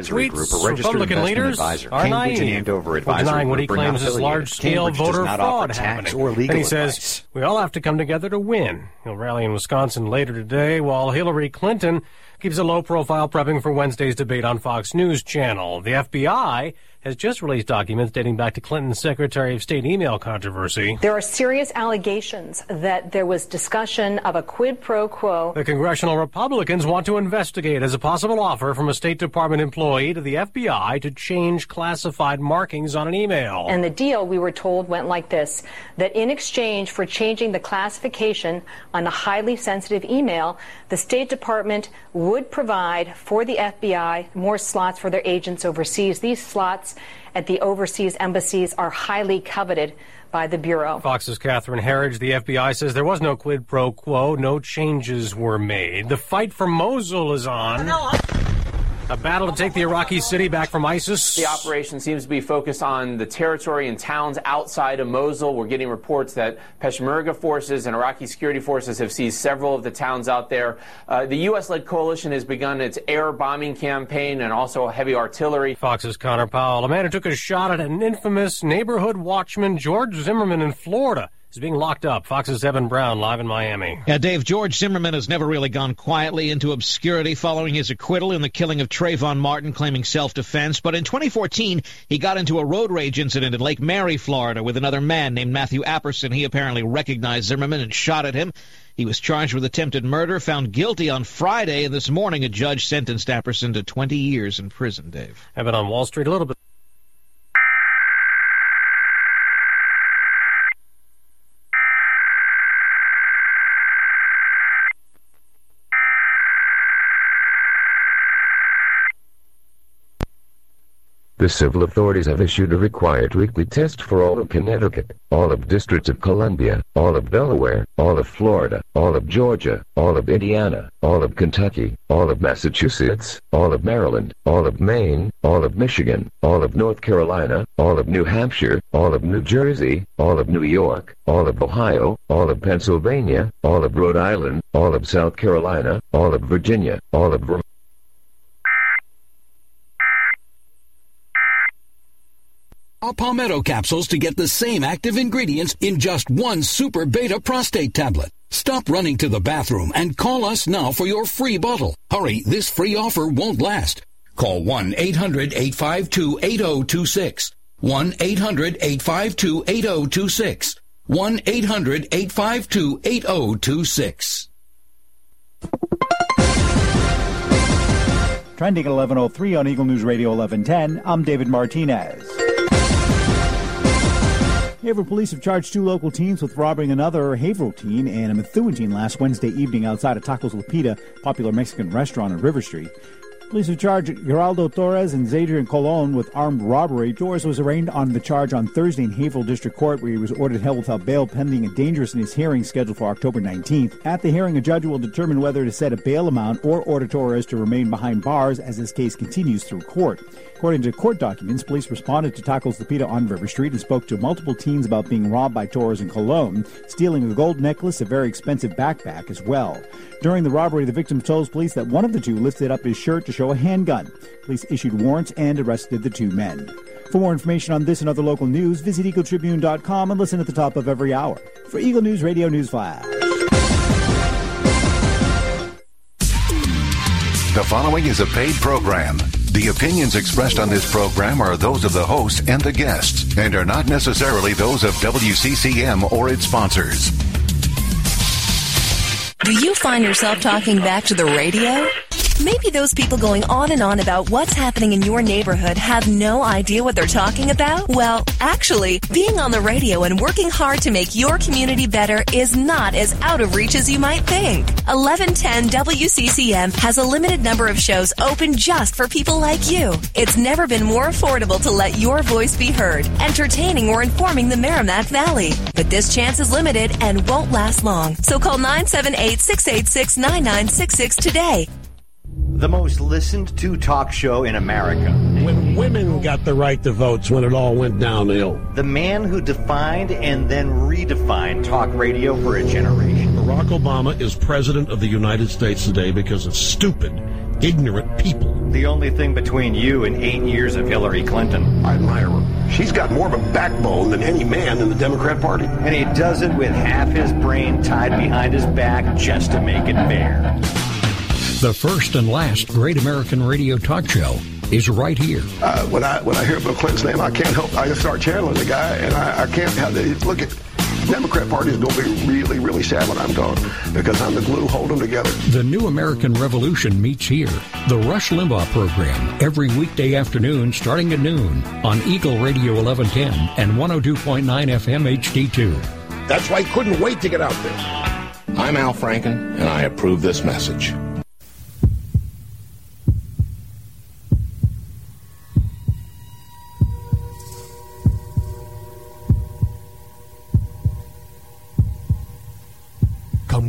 Advisory Group, a registered Republican investment leaders advisor. are Cambridge and naive Andover Advisory denying what he Group are not claims is large-scale voter fraud happening. or legal and he advice. says we all have to come together to win. He'll rally in Wisconsin later today, while Hillary Clinton keeps a low profile prepping for Wednesday's debate on Fox News Channel. The FBI has just released documents dating back to Clinton's Secretary of State email controversy. There are serious allegations that there was discussion of a quid pro quo. The congressional Republicans want to investigate as a possible offer from a State Department employee to the FBI to change classified markings on an email. And the deal, we were told, went like this that in exchange for changing the classification on a highly sensitive email, the State Department would provide for the FBI more slots for their agents overseas. These slots at the overseas embassies are highly coveted by the Bureau. Fox's Catherine Herridge, the FBI says there was no quid pro quo, no changes were made. The fight for Mosul is on. A battle to take the Iraqi city back from ISIS. The operation seems to be focused on the territory and towns outside of Mosul. We're getting reports that Peshmerga forces and Iraqi security forces have seized several of the towns out there. Uh, the U.S.-led coalition has begun its air bombing campaign and also heavy artillery. Fox's Connor Powell, a man who took a shot at an infamous neighborhood watchman, George Zimmerman, in Florida, is being locked up. Fox's Evan Brown, live in Miami. Yeah, Dave, George Zimmerman has never really gone quietly into obscurity following his acquittal in the killing of Trayvon Martin, claiming self-defense. But in 2014, he got into a road rage incident in Lake Mary, Florida, with another man named Matthew Apperson. He apparently recognized Zimmerman and shot at him. He was charged with attempted murder, found guilty on Friday, and this morning a judge sentenced Apperson to 20 years in prison, Dave. Evan on Wall Street, a little bit. The civil authorities have issued a required weekly test for all of Connecticut, all of Districts of Columbia, all of Delaware, all of Florida, all of Georgia, all of Indiana, all of Kentucky, all of Massachusetts, all of Maryland, all of Maine, all of Michigan, all of North Carolina, all of New Hampshire, all of New Jersey, all of New York, all of Ohio, all of Pennsylvania, all of Rhode Island, all of South Carolina, all of Virginia, all of Vermont. Our Palmetto capsules to get the same active ingredients in just one super beta prostate tablet. Stop running to the bathroom and call us now for your free bottle. Hurry, this free offer won't last. Call 1-800-852-8026. 1-800-852-8026. 1-800-852-8026. Trending at 11.03 on Eagle News Radio 1110, I'm David Martinez. Haverhill police have charged two local teens with robbing another Haverhill teen and a Methuen teen last Wednesday evening outside of Tacos Lupita, popular Mexican restaurant on River Street. Police have charged Geraldo Torres and Zadrian Colon with armed robbery. Torres was arraigned on the charge on Thursday in Haverhill District Court, where he was ordered held without bail pending a dangerousness hearing scheduled for October 19th. At the hearing, a judge will determine whether to set a bail amount or order Torres to remain behind bars as this case continues through court. According to court documents, police responded to Tacos Lupita on River Street and spoke to multiple teens about being robbed by Torres and Colon, stealing a gold necklace, a very expensive backpack as well. During the robbery, the victim told police that one of the two lifted up his shirt to show a handgun. Police issued warrants and arrested the two men. For more information on this and other local news, visit EagleTribune.com and listen at the top of every hour. For Eagle News Radio News Flash. The following is a paid program. The opinions expressed on this program are those of the host and the guests and are not necessarily those of WCCM or its sponsors. Do you find yourself talking back to the radio? Maybe those people going on and on about what's happening in your neighborhood have no idea what they're talking about? Well, actually, being on the radio and working hard to make your community better is not as out of reach as you might think. 1110 WCCM has a limited number of shows open just for people like you. It's never been more affordable to let your voice be heard, entertaining or informing the Merrimack Valley. But this chance is limited and won't last long. So call 978 686 9966 today. The most listened to talk show in America. When women got the right to vote, when it all went downhill. The man who defined and then redefined talk radio for a generation. Barack Obama is president of the United States today because of stupid, ignorant people. The only thing between you and eight years of Hillary Clinton. I admire her. She's got more of a backbone than any man in the Democrat Party. And he does it with half his brain tied behind his back just to make it fair. The first and last great American radio talk show is right here. Uh, when I when I hear Bill Clinton's name, I can't help. I just start channeling the guy, and I, I can't have to look at. Democrat Party is going to be really, really sad when I'm gone because I'm the glue holding them together. The New American Revolution meets here. The Rush Limbaugh program every weekday afternoon starting at noon on Eagle Radio 1110 and 102.9 FM HD2. That's why I couldn't wait to get out there. I'm Al Franken, and I approve this message. Come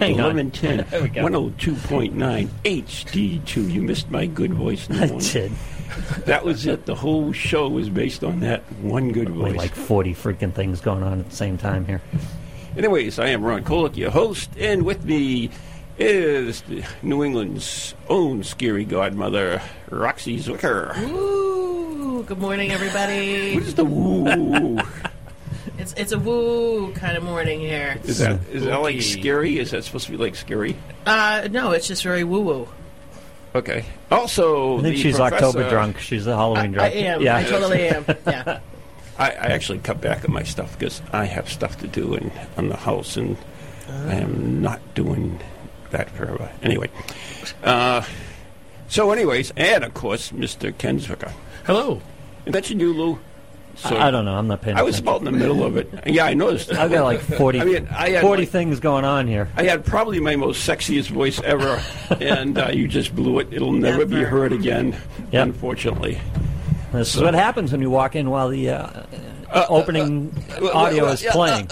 Hang on. 1110, There we 102.9 HD2. You missed my good voice. in the I did. That was it. The whole show was based on that one good Only voice. like 40 freaking things going on at the same time here. Anyways, I am Ron Kolek, your host, and with me is New England's own scary godmother, Roxie Zwicker. Woo! Good morning, everybody. What is the woo? It's it's a woo kind of morning here. Is that is that like scary? Is that supposed to be like scary? Uh, no, it's just very woo woo. Okay. Also, I think the she's professor- October drunk. She's a Halloween I drunk. am. Yeah. I totally am. Yeah. I, I actually cut back on my stuff because I have stuff to do in on the house, and I am not doing that forever. Anyway, uh, so anyways, and of course, Mr. Ken Zwicker. Hello. And that's you, Lou. I- I don't know. I'm not paying I was attention. about in the middle of it. Yeah, I noticed. I've got like 40, I mean, I had 40 like- things going on here. I had probably my most sexiest voice ever, and uh, you just blew it. It'll never, be heard again, Yep. unfortunately. This is what happens when you walk in while the uh, opening audio is playing.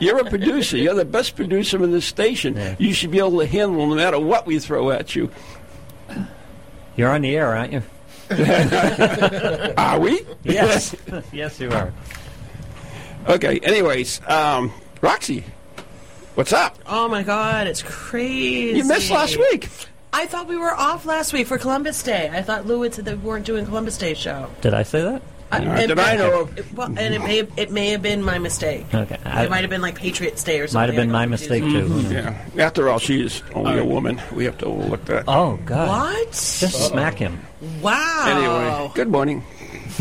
You're a producer. You're the best producer in this station. You should be able to handle no matter what we throw at you. You're on the air, aren't you? Are we? Yes. yes, you are. Okay. Anyways, um, Roxie, what's up? Oh my God, it's crazy. You missed last week. I thought we were off last week for Columbus Day. I thought Lou had said that we weren't doing Columbus Day show. Did I say that? I- Not and- that I know it- Well, and it may have, it may have been my mistake. Okay. I- it might have been like Patriots Day or something. Might have been I my got mistake, too. Who knows? Mm-hmm. Yeah. After all, she is only a woman. We have to overlook that. Oh, God. What? Just smack him. Wow. Anyway, good morning.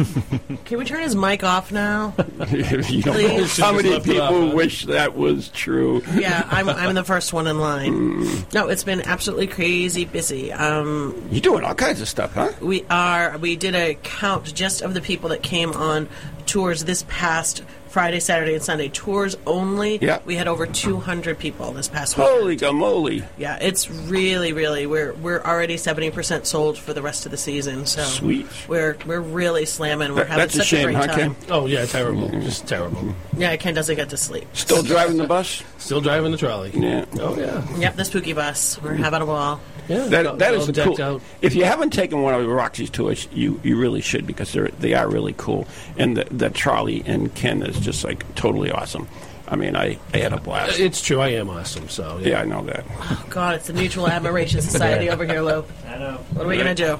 Can we turn his mic off now? you don't know Please. how many Just left it people up. wish that was true. yeah, I'm, I'm the first one in line. No, it's been absolutely crazy busy. Um, You're doing all kinds of stuff, huh? we are. We did a count just of the people that came on tours this past Friday, Saturday, and Sunday. Tours only. Yeah. We had over 200 people this past week. Holy gamoly. Yeah, it's really, really. We're we're already 70 percent sold for the rest of the season. So Sweet. We're we're really slamming. We're That- having that's a such shame, great huh, time. Ken? Oh yeah, terrible. Mm-hmm. Just terrible. Mm-hmm. Yeah, Ken doesn't get to sleep. Still driving the bus? Still driving the trolley. Yeah. Oh yeah. Yep, the spooky bus. We're having a ball. Yeah. That, that all is the decked cool. out. If you haven't taken one of Roxie's tours, you, you really should because they're they are really cool. And the, the Charlie and Ken is just like totally awesome. I mean, I, I had a blast. It's true. I am awesome. So yeah, I know that. Oh, God, it's a Mutual Admiration Society over here, Lou. I know. What are we going to do?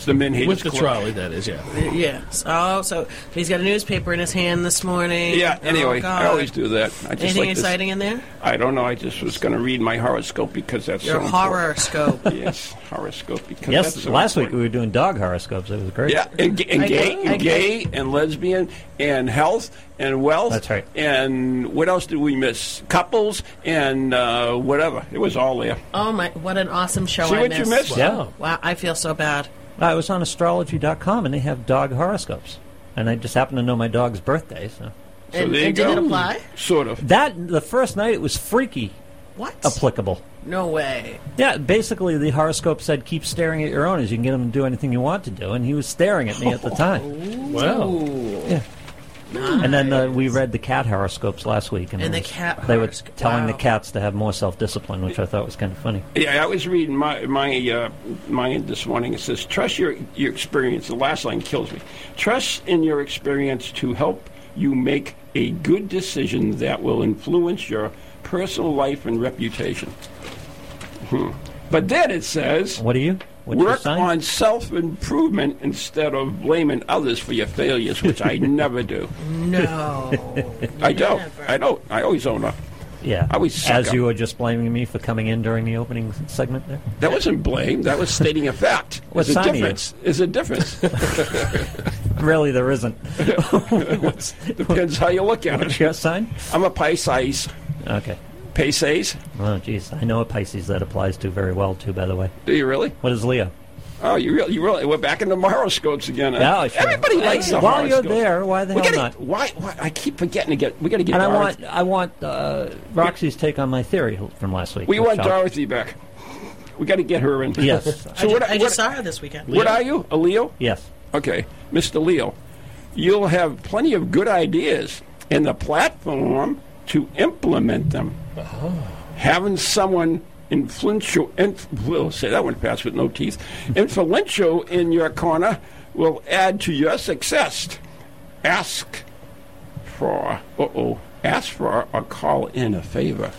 It's the men with the trolley. That is, yeah. Yes. Oh, so he's got a newspaper in his hand this morning. Yeah. Oh, Anyway, God. I always do that. I just Anything like this- exciting in there? I don't know. I just was going to read my horoscope because that's Your so important. horoscope. yes, horoscope because Yes, that's so last week we were doing dog horoscopes. It was great. Yeah, and, ga- and gay, get- I and gay, and lesbian, and health, and wealth. That's right. And what else did we miss? Couples, and uh, whatever. It was all there. Oh my! What an awesome show! See I what you missed. missed? Yeah. Wow, I feel so bad. I was on astrology.com and they have dog horoscopes. And I just happen to know my dog's birthday, so. So And- there you and did it go. apply? Sort of. That, the first night, it was freaky. What? Applicable. No way. Yeah, basically the horoscope said keep staring at your owners. You can get them to do anything you want to do. And he was staring at me at the time. Oh. Wow. Yeah. And then uh, we read the cat horoscopes last week. And, And the was- cat They were telling the cats to have more self discipline, which I thought was kind of funny. Yeah, I was reading my my uh, mine this morning. It says, "Trust your your experience." The last line kills me. Trust in your experience to help you make a good decision that will influence your personal life and reputation. Hmm. But then it says, "What are you? What's work on self improvement instead of blaming others for your failures," which I never do. No. I don't. I don't. I always own up. Yeah. I always suck As up. you were just blaming me for coming in during the opening segment there? That wasn't blame. That was stating a fact. What There's a sign are you? difference. There's a difference. Really, there isn't. Depends how you look at it. What's your sign? I'm a Pisces. Okay. Pisces? Oh, jeez. I know a Pisces that applies to very well, too, by the way. Do you really? What is Leo? Oh, you really? You really? We're back into horoscopes again. huh? Yeah, sure. Everybody likes the While you're there, why the we hell gotta, not? Why, why? I keep forgetting to get. We got to get. And I want, I want uh, Roxie's take on my theory from last week. We want I'll- Dorothy back. We got to get her in. Yes. so I, what? just, I what- saw her this weekend. What are you? A Leo? Yes. Okay, Mr. Leo, you'll have plenty of good ideas and the platform to implement them. Having someone influential, inf- we'll say that one fast with no teeth, influential in your corner will add to your success. Ask for, uh oh, ask for or call in a favor.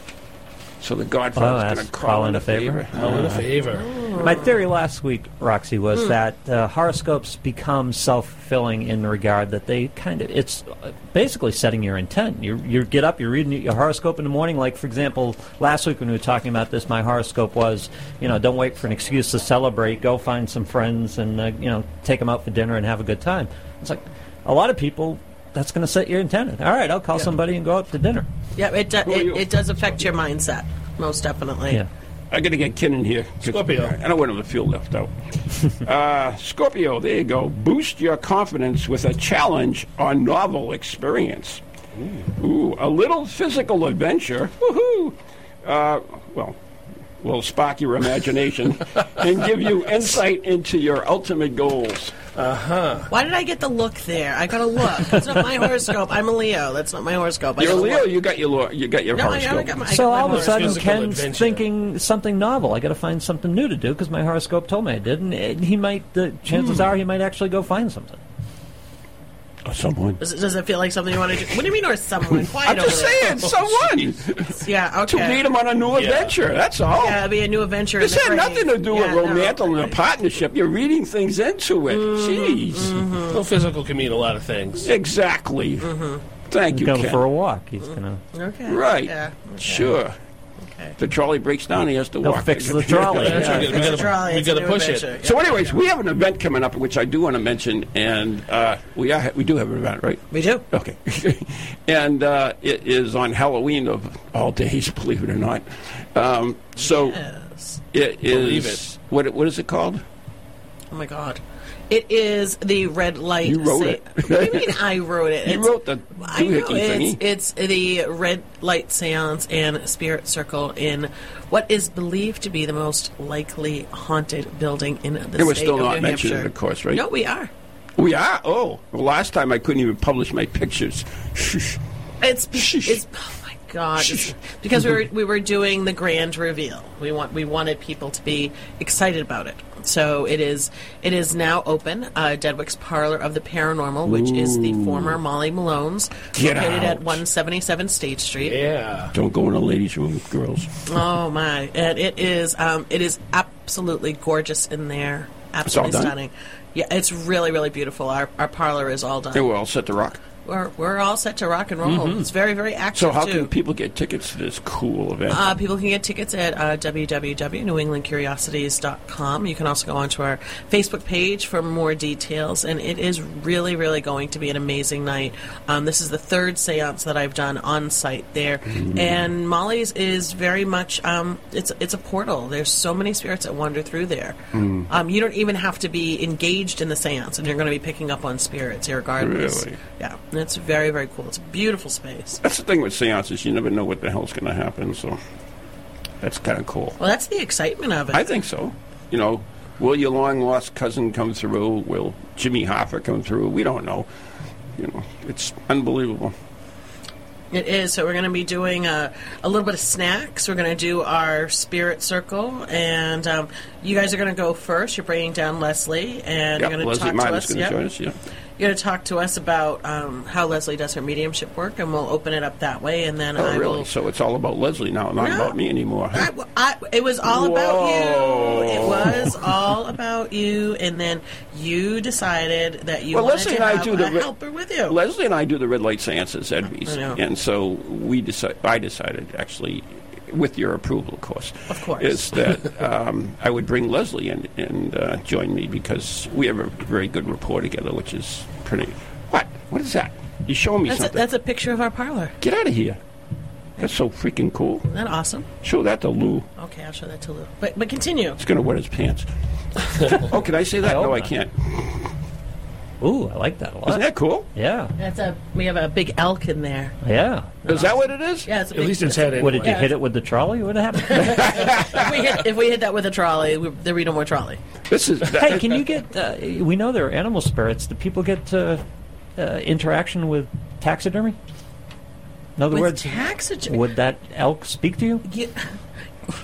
So the Oh, Godfather's going to call, in a favor. Call in a favor. My theory last week, Roxie, was Hmm. that uh, horoscopes become self-fulfilling in the regard that they kind of it's uh, basically setting your intent. You you get up, you're reading your horoscope in the morning. Like for example, last week when we were talking about this, my horoscope was, you know, don't wait for an excuse to celebrate. Go find some friends and uh, you know take them out for dinner and have a good time. It's like a lot of people. That's going to set your intent. All right, I'll call somebody and go out to dinner. Yeah, it, do, Who are it, you? it does affect your mindset, most definitely. Yeah. I got to get Ken in here. 'cause Scorpio. I don't want him to feel left out. uh, Scorpio, there you go. Boost your confidence with a challenge or novel experience. Ooh, a little physical adventure. Woohoo! Uh, well, will spark your imagination and give you insight into your ultimate goals. Uh huh. Why did I get the look there? I got a look. That's not my horoscope. I'm a Leo. That's not my horoscope. I You're a Leo. look. You got your lo- you got your No, horoscope. haven't got my- I So got all of a sudden, Physical Ken's adventure. thinking something novel. I got to find something new to do because my horoscope told me I did, and he might. The chances Hmm. are he might actually go find something. Or someone. Does, it- does it feel like something you want to do? What do you mean, or someone? Quiet I'm just over there. saying, oh, someone Yeah, okay. to meet him on a new adventure. That's all. Yeah, it'd be a new adventure. This had grave. nothing to do Yeah, with no. romantic or a partnership. You're reading things into it. Mm-hmm, Jeez. Mm-hmm. Well, physical can mean a lot of things. Exactly. Mm-hmm. Thank you, Going Ken. for a walk. He's gonna. Mm-hmm. Okay. Right. Yeah. okay. Sure. If the trolley breaks down, he has to He'll walk. fix the trolley. That's Yeah. right. We gotta, Trolley, we it's a gotta new push adventure. it. So, anyways, we have an event coming up, which I do want to mention, and uh, we are we do have an event, right? We do. Okay, and uh, it is on Halloween of all days, believe it or not. Um, so Yes. it Believe is what what is it called? Oh my God. It is the red light. You wrote sa- it. What do you mean I wrote it? You It's- wrote the I know it's, it's the red light seance and spirit circle in what is believed to be the most likely haunted building in the And state we're still of not New mentioning Hampshire. of course, right? No, we are. We are. Oh, well, last time I couldn't even publish my pictures. It's it's oh my God! Because we were we were doing the grand reveal. We want we wanted people to be excited about it. So it is it is now open. Uh, Deadwick's Parlor of the Paranormal, which is the former Molly Malone's, Get located out. at 177 State Street. Yeah. Don't go in the ladies' room, with girls. Oh my! And it is um, it is absolutely gorgeous in there. Absolutely done? stunning. Yeah, it's really really beautiful. Our our parlor is all done. They were all set to rock. We're we're all set to rock and roll. Mhm. It's very very active So how too. can people get tickets to this cool event? Uh, people can get tickets at uh, www.newenglandcuriosities.com. You can also go onto our Facebook page for more details, and it is really, really going to be an amazing night. Um, this is the third seance that I've done on site there, Mm. and Molly's is very much um, it's it's a portal. There's so many spirits that wander through there. Mm. Um, you don't even have to be engaged in the seance, and you're going to be picking up on spirits regardless. Really? Yeah, and it's very, very cool. It's a beautiful space. That's the thing with seances; you never know what the hell's going to happen. So that's kind of cool. Well, that's the excitement of it. I think so. You know, will your long lost cousin come through? Will Jimmy Hoffa come through? We don't know. You know, it's unbelievable. It is. So we're going to be doing a, a little bit of snacks. We're going to do our spirit circle, and um, you guys are going to go first. You're bringing down Leslie, and Yep, you're going to Leslie talk to us. going to yep. join us. Yeah. You're going to talk to us about um, how Leslie does her mediumship work, and we'll open it up that way. And then Oh, I really? will. So it's all about Leslie now, not No. about me anymore. huh? I, it was all about you. It was all about you, and then you decided that you well, wanted Leslie to and I do the re- helper with you. Leslie and I do the red light seances at and so we decided. I decided actually, with your approval, of course, Of course. is that um, I would bring Leslie in and uh, join me because we have a very good rapport together, which is pretty. What? What is that? You show me That's a, that's a picture of our parlor. Get out of here! That's so freaking cool. Isn't that awesome? Show that to Lou. Okay, I'll show that to Lou. But but continue. He's going to wet his pants. oh, can I say that? I hope no, I can't. Ooh, I like that a lot. Isn't that cool? Yeah. That's a we have a big elk in there. Yeah. Is that what it is? Yeah, it's a At least it's head What did you Yeah, hit it with the trolley? What happened? if we hit if we hit that with a trolley, we, there be no more trolley. This is. hey, can you get? Uh, we know there are animal spirits. Do people get uh, uh, interaction with taxidermy? In other With words, taxidermy? would that elk speak to you? You,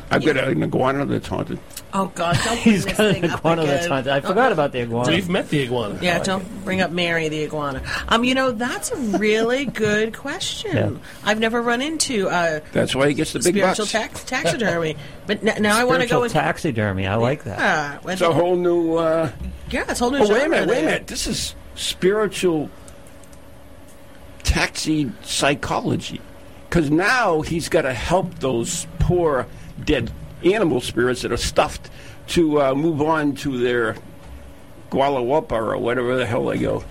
I've got an iguana that's haunted. Oh God! Don't bring He's this got thing an up iguana again. that's haunted. I forgot about the iguana. We've met the iguana. Yeah, don't bring up Mary the iguana. Um, you know that's a really good question. Yeah. I've never run into uh, That's why he gets the big spiritual bucks. tax- taxidermy, but n- now I want to Spiritual go with taxidermy. I like that. yeah, with- It's a whole new. Uh, yeah, it's a whole new oh, wait a genre minute, wait a there. minute. This is spiritual taxi psychology. Because now he's got to help those poor dead animal spirits that are stuffed to uh, move on to their Gualawapa or whatever the hell they go.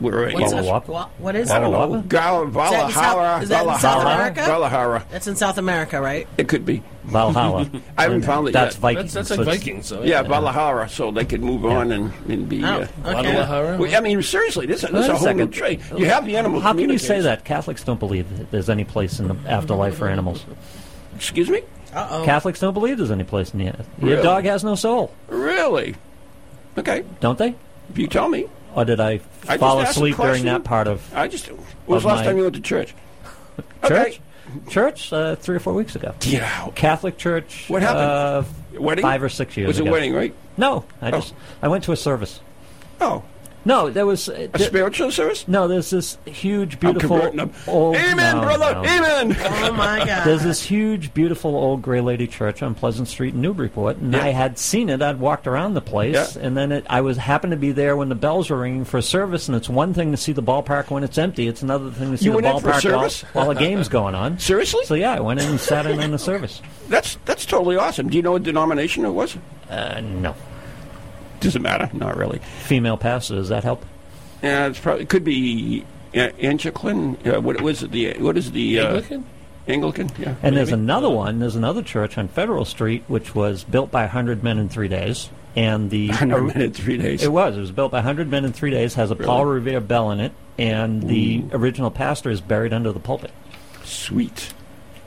Where What's you this? know, Gua- what is I don't know. Is that in South- Valhalla. is that in South Valhalla. America? Valhalla. That's in South America, right? It could be. Valhalla. I haven't found it That's yet. Vikings. That's, that's like Vikings. So Yeah, Valhalla, so they could move on and, and be. Oh, uh, okay. Guadalajara? well, I mean, seriously, this, this is a a whole new second. trade. You have the animal. How can you say that? Catholics don't believe that there's any place in the afterlife for animals. Excuse me? Uh oh. Catholics don't believe there's any place in the Your Really? dog has no soul, Really? Okay, don't they? if you tell me. Or did I I fall asleep during that part of I just. When was the last time you went to church? church? Okay. Church uh, three or four weeks ago. Yeah. Catholic church. What happened? Uh, Wedding? five or six years Was it ago. wedding, right? No, I Oh. just I went to a service. Oh, No, there was uh, a th- spiritual service? no. There's this huge, I'm beautiful old. Amen, no, brother. no. Amen. Oh my God! There's this huge, beautiful old Grey Lady Church on Pleasant Street in Newburyport, and Yeah. I had seen it. I'd walked around the place, Yeah. and then it, I was happened to be there when the bells were ringing for service. And it's one thing to see the ballpark when it's empty; it's another thing to see You the went for ballpark while, service? while a game's going on. Seriously? So yeah, I went in and sat in on the service. That's that's totally awesome. Do you know what denomination it was? Uh, no, Does it matter? Not really. female pastor. Does that help? Yeah, it's probably it could be uh, Anglican. Uh, what was it? The what is the uh, Anglican? Anglican? Yeah. And there's another one. There's another church on Federal Street, which was built by 100 men in three days. And the 100 men in three days. It was. It was built by 100 men in three days. Has a Paul Revere bell in it, and the original pastor is buried under the pulpit. Sweet.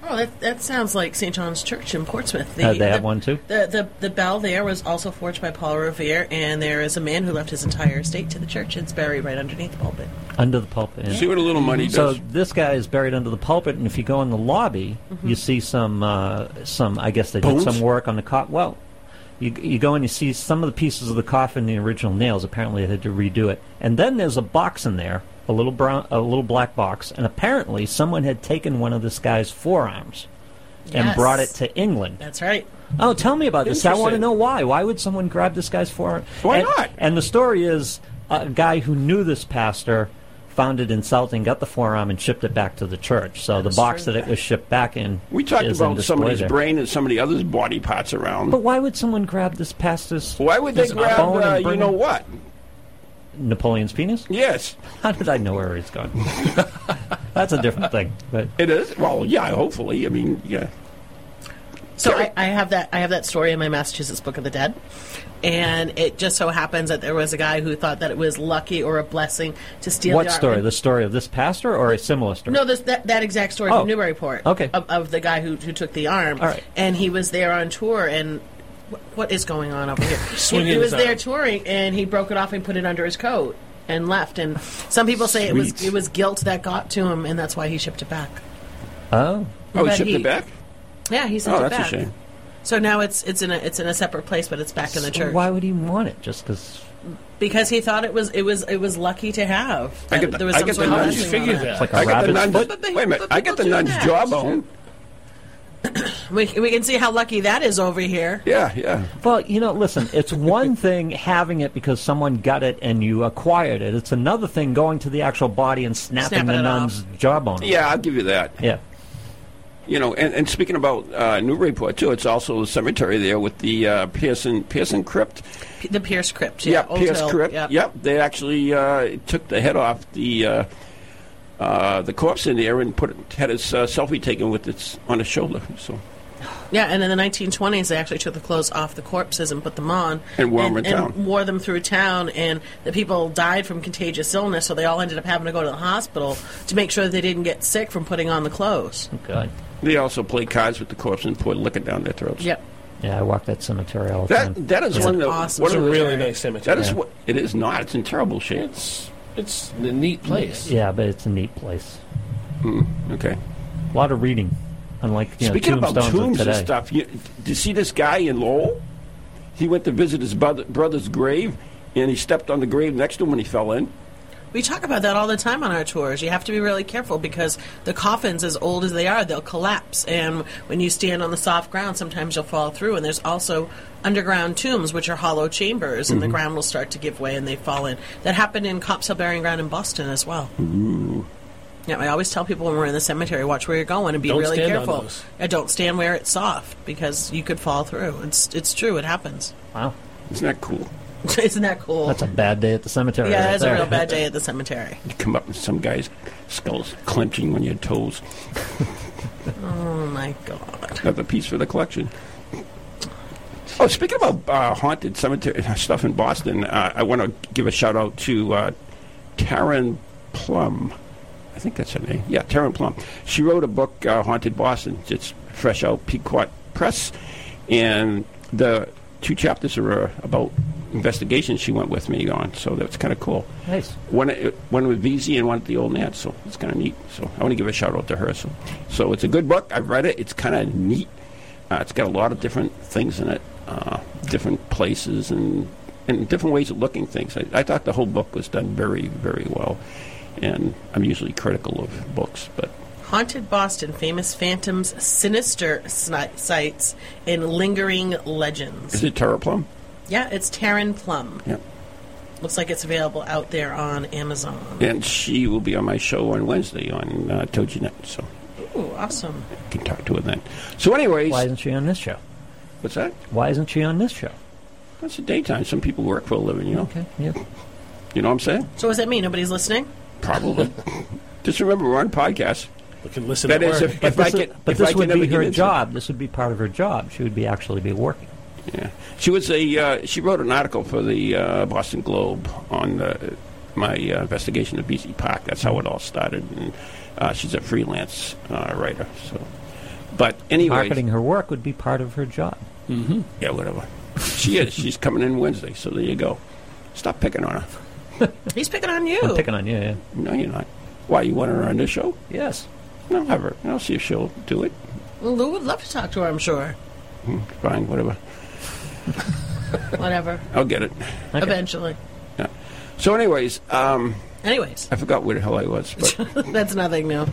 Oh, that, that sounds like St. John's Church in Portsmouth. Uh, they have the- one too. The, the the bell there was also forged by Paul Revere, and there is a man who left his entire estate to the church. It's buried right underneath the pulpit. Under the pulpit. yeah. See what a little money So does. this guy is buried under the pulpit, and if you go in the lobby, Mm-hmm. you see some uh, some. I guess they Bones? did some work on the coffin. Well, you you go and you see some of the pieces of the coffin, the original nails. Apparently, they had to redo it. And then there's a box in there, a little brown, a little black box, and apparently someone had taken one of this guy's forearms and Yes. brought it to England. That's right. Oh, tell me about this. I want to know why. Why would someone grab this guy's forearm? Why And- not? And the story is a guy who knew this pastor found it insulting, got the forearm, and shipped it back to the church. So the box that it was shipped back in. We talked is about display somebody's there. brain and somebody else's body parts around. But why would someone grab this pastor's? Why would they grab, uh, you know what? Napoleon's penis? Yes. How did I know where he's going? That's a different thing. But It is? Well, yeah, hopefully. I mean, yeah. So I, I have that I have that story in my Massachusetts Book of the Dead, and it just so happens that there was a guy who thought that it was lucky or a blessing to steal. what the arm. story? The story of this pastor or a similar story? No, this, that that exact story Oh. from Newburyport. Okay. Of, of the guy who who took the arm. All right. And he was there on tour and. Wh- What is going on over here? he, Swinging he was there touring, and he broke it off and put it under his coat and left. And some people say it was it was guilt that got to him, and that's why he shipped it back. Oh. Oh, he shipped he- it back? Yeah, he sent Oh, it that's a back. shame. So now it's it's in a it's in a separate place, but it's back in the church why would he want it? Just because? because he thought it was it was it was lucky to have. I That get the, there was I some get the sort of nun's blessing on it. Like a I get the nun's. But wait a minute. I get the nun's jawbone. We, we can see how lucky that is over here. Yeah, yeah. Well, you know, listen, it's one thing having it because someone got it and you acquired it. It's another thing going to the actual body and snapping Snapping the it nun's jawbone. Yeah, I'll give you that. Yeah. You know, and, and speaking about uh, Newburyport too, it's also a cemetery there with the uh, Pearson Pearson Crypt. P- The Pierce Crypt, yeah, Old Pierce Hill, Crypt. yep. Yep, they actually uh, took the head off the uh, uh, the corpse in there and put it, had his uh, selfie taken with its on his shoulder. So Yeah, and in the 1920s, they actually took the clothes off the corpses and put them on. And wore 'em and, in and town. wore them through town, and the people died from contagious illness, so they all ended up having to go to the hospital to make sure that they didn't get sick from putting on the clothes. God. they also played cards with the corpse and poured liquor down their throats. Yep. Yeah, I walk that cemetery all the time. That that is It's one an of the awesome one of the- a really nice cemetery. That is Yeah. what it is not. It's in terrible shape. It's it's a neat place. Yeah, but it's a neat place. Hmm, okay. A lot of reading, unlike you know, Speaking about tombstones of tombs and stuff, you, did you see this guy in Lowell? He went to visit his brother, brother's grave, and he stepped on the grave next to him when he fell in. We talk about that all the time on our tours. You have to be really careful because the coffins, as old as they are, they'll collapse. And when you stand on the soft ground, sometimes you'll fall through. And there's also underground tombs, which are hollow chambers, and the mm-hmm. ground will start to give way and they fall in. That happened in Copp's Hill Burying Ground in Boston as well. Yeah, I always tell people when we're in the cemetery, watch where you're going and be Don't really stand on careful. those. Yeah, don't stand where it's soft because you could fall through. It's it's true. It happens. Wow, Isn't that cool? Isn't that cool? that's a bad day at the cemetery. yeah, right that's a real bad day at the cemetery. You come up with some guy's skull's clenching on your toes. Oh my god. Another piece for the collection. Oh, speaking about uh, haunted cemetery stuff in Boston, uh, I want to give a shout out to uh, Taryn Plumb. I think that's her name. Yeah, Taryn Plumb. She wrote a book, uh, Haunted Boston. It's fresh out Pequot Press, and the two chapters are uh, about investigations she went with me on. So that's kind of cool. Nice. One, uh, one with VZ and one with the old Nat, so it's kind of neat. So I want to give a shout out to her. So, so it's a good book. I've read it. It's kind of neat. Uh, it's got a lot of different things in it, uh, different places and and different ways of looking things. I, I thought the whole book was done very, very well. And I'm usually critical of books, but Haunted Boston, famous phantoms, sinister sni- sights, and lingering legends. is it Tara Plumb? Yeah, it's Taryn Plumb. Yep. Looks like it's available out there on Amazon. And she will be on my show on Wednesday on uh, Toginet, so Ooh, awesome. I can talk to her then. So, anyways, Why isn't she on this show? What's that? Why isn't she on this show? That's the daytime. Some people work for a living, you know. Okay. Yeah. You know what I'm saying? So, what does that mean? Nobody's listening? Probably. Just remember, we're on podcast. We can listen That at is, work. if, But if I this, get, but if this I can would be get her into- job. This would be part of her job. She would be actually be working. Yeah, she was a. Uh, she wrote an article for the uh, Boston Globe on uh, my uh, investigation of BC Park. That's how it all started, and uh, she's a freelance uh, writer. So, but anyway, Marketing her work would be part of her job. Yeah, whatever. She is. She's coming in Wednesday, so there you go. Stop picking on her. He's picking on you. I'm picking on you. Yeah. No, you're not. Why you want her on this show? Yes. No, have her. I'll see if she'll do it. Well, Lou would love to talk to her. I'm sure. Hmm, Fine, whatever. Whatever. I'll get it. Eventually. Yeah. So, anyways, um, Anyways, I forgot where the hell I was, but that's nothing new.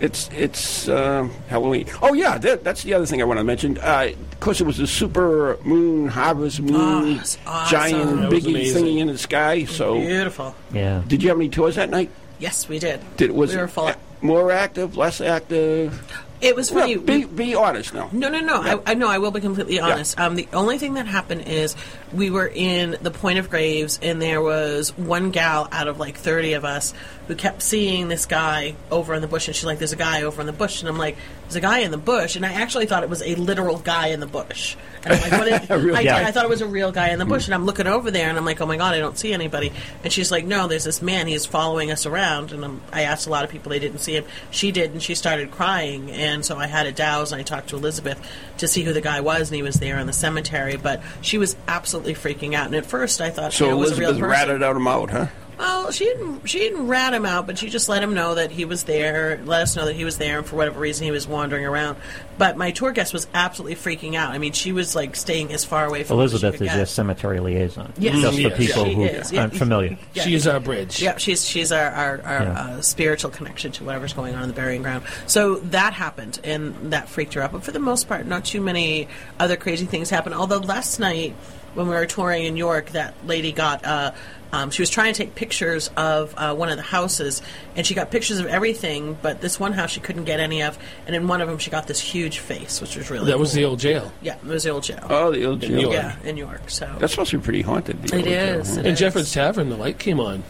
It's it's uh, Halloween. Oh yeah, that, that's the other thing I want to mention. Uh, of course, it was a super moon, harvest moon, it's awesome. giant That was biggie amazing. thingy in the sky. So Beautiful. Yeah. Did you have any tours that night? Yes, we did. Did was we were it full. more active, less active? It was funny. Yeah, be be honest now. No, no, no. I, I no. I will be completely honest. Um, the only thing that happened is we were in the Point of Graves, and there was one gal out of like thirty of us who kept seeing this guy over in the bush, and she's like, "There's a guy over in the bush," and I'm like, "There's a guy in the bush," and I actually thought it was a literal guy in the bush. And I'm like, what is, real I, guy. I thought it was a real guy in the bush, and I'm looking over there, and I'm like, "Oh my god, I don't see anybody." And she's like, "No, there's this man. He's following us around." And I'm, I asked a lot of people, they didn't see him. She did, and she started crying, and so I had to douse, and I talked to Elizabeth to see who the guy was, and he was there in the cemetery. But she was absolutely freaking out, and at first I thought So you know, it was a real Elizabeth ratted out him out, huh? Well, she didn't. She didn't rat him out, but she just let him know that he was there. Let us know that he was there, and for whatever reason, he was wandering around. But my tour guest was absolutely freaking out. I mean, she was like staying as far away from Elizabeth as she is could your cemetery liaison. Yes. Just Yes. for people She who is, aren't familiar. Yeah. She is our bridge. Yeah, she's she's our our, our Yeah. uh, spiritual connection to whatever's going on in the burying ground. So that happened, and that freaked her out. But for the most part, not too many other crazy things happened. Although last night when we were touring in York, that lady got. Uh, um, she was trying to take pictures of uh, one of the houses, and she got pictures of everything, but this one house she couldn't get any of. And in one of them, she got this huge face, which was really That was cool. the old jail. Yeah, it was the old jail. Oh, the old jail. York. Yeah, in York. So That's supposed to be pretty haunted. the It old jail, huh? it In is. Jefferds Tavern, the light came on.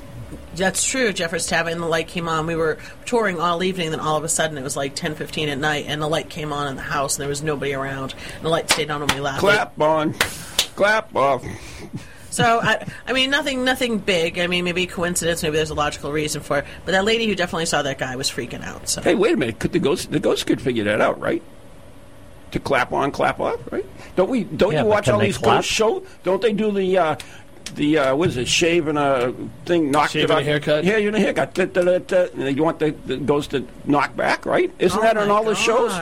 That's true. Jefferds Tavern and the light came on. We were touring all evening, then all of a sudden it was like ten fifteen at night, and the light came on in the house, and there was nobody around. And the light stayed on when we left. Clap on, clap off. So I, I mean, nothing, nothing big. I mean, maybe coincidence. Maybe there's a logical reason for it. But that lady who definitely saw that guy was freaking out. So Hey, wait a minute. Could the ghost the ghost could figure that out, right? To clap on, clap off, right? Don't we? Don't Yeah, you watch all these clap? ghost show? Don't they do the uh, the uh, what is it? Shave and a thing, knock Shave it and a haircut? Yeah, you and a haircut. Da, da, da, da. And you want the, the ghost to knock back, right? Isn't Oh that on my all the shows?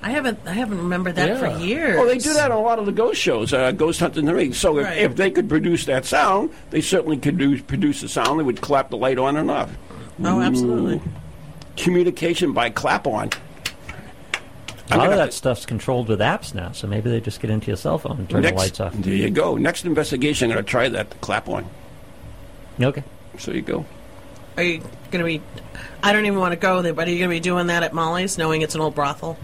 God. I haven't, I haven't remembered that Yeah. for years. Well, they do that on a lot of the ghost shows, uh, Ghost Hunting the Ring. So if, Right. if they could produce that sound, they certainly could do, produce the sound. They would clap the light on and off. Oh, absolutely. Ooh. Communication by clap on. A lot of that stuff's controlled with apps now, so maybe they just get into your cell phone and turn Next, the lights off. There you go. Next investigation, I'm going to try that. The clap on. Okay. So you go. Are you going to be? I don't even want to go there, but are you going to be doing that at Molly's, knowing it's an old brothel?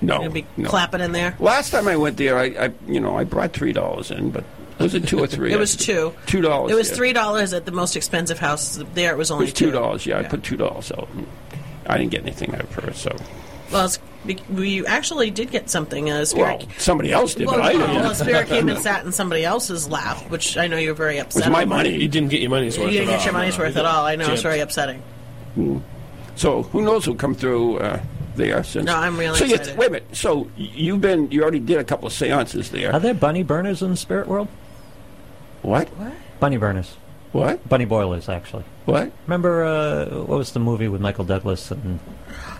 No, You're be no. clapping in there. Last time I went there, I, I you know I brought three dollars in, but was it two or three? It was two. Two dollars. It was yeah. three dollars at the most expensive house. There, it was It only was two dollars. Yeah, I put two dollars out. I didn't get anything out of her, so Well, it's, we actually did get something. Uh, Spirit, well, somebody else did, well, but I no, didn't. well, Spirit came and sat in somebody else's lap, which I know you're very upset. my about. money. You didn't get your money's worth. You didn't at get all, your money's no. worth at all. I know it's Gypped. very upsetting. Hmm. So who knows who'll come through uh, there? Since No, I'm really so You, wait a minute. So you've been you already did a couple of seances there. Are there bunny burners in the spirit world? What? What? Bunny burners. What? Bunny boilers, actually. What? Remember, uh, what was the movie with Michael Douglas and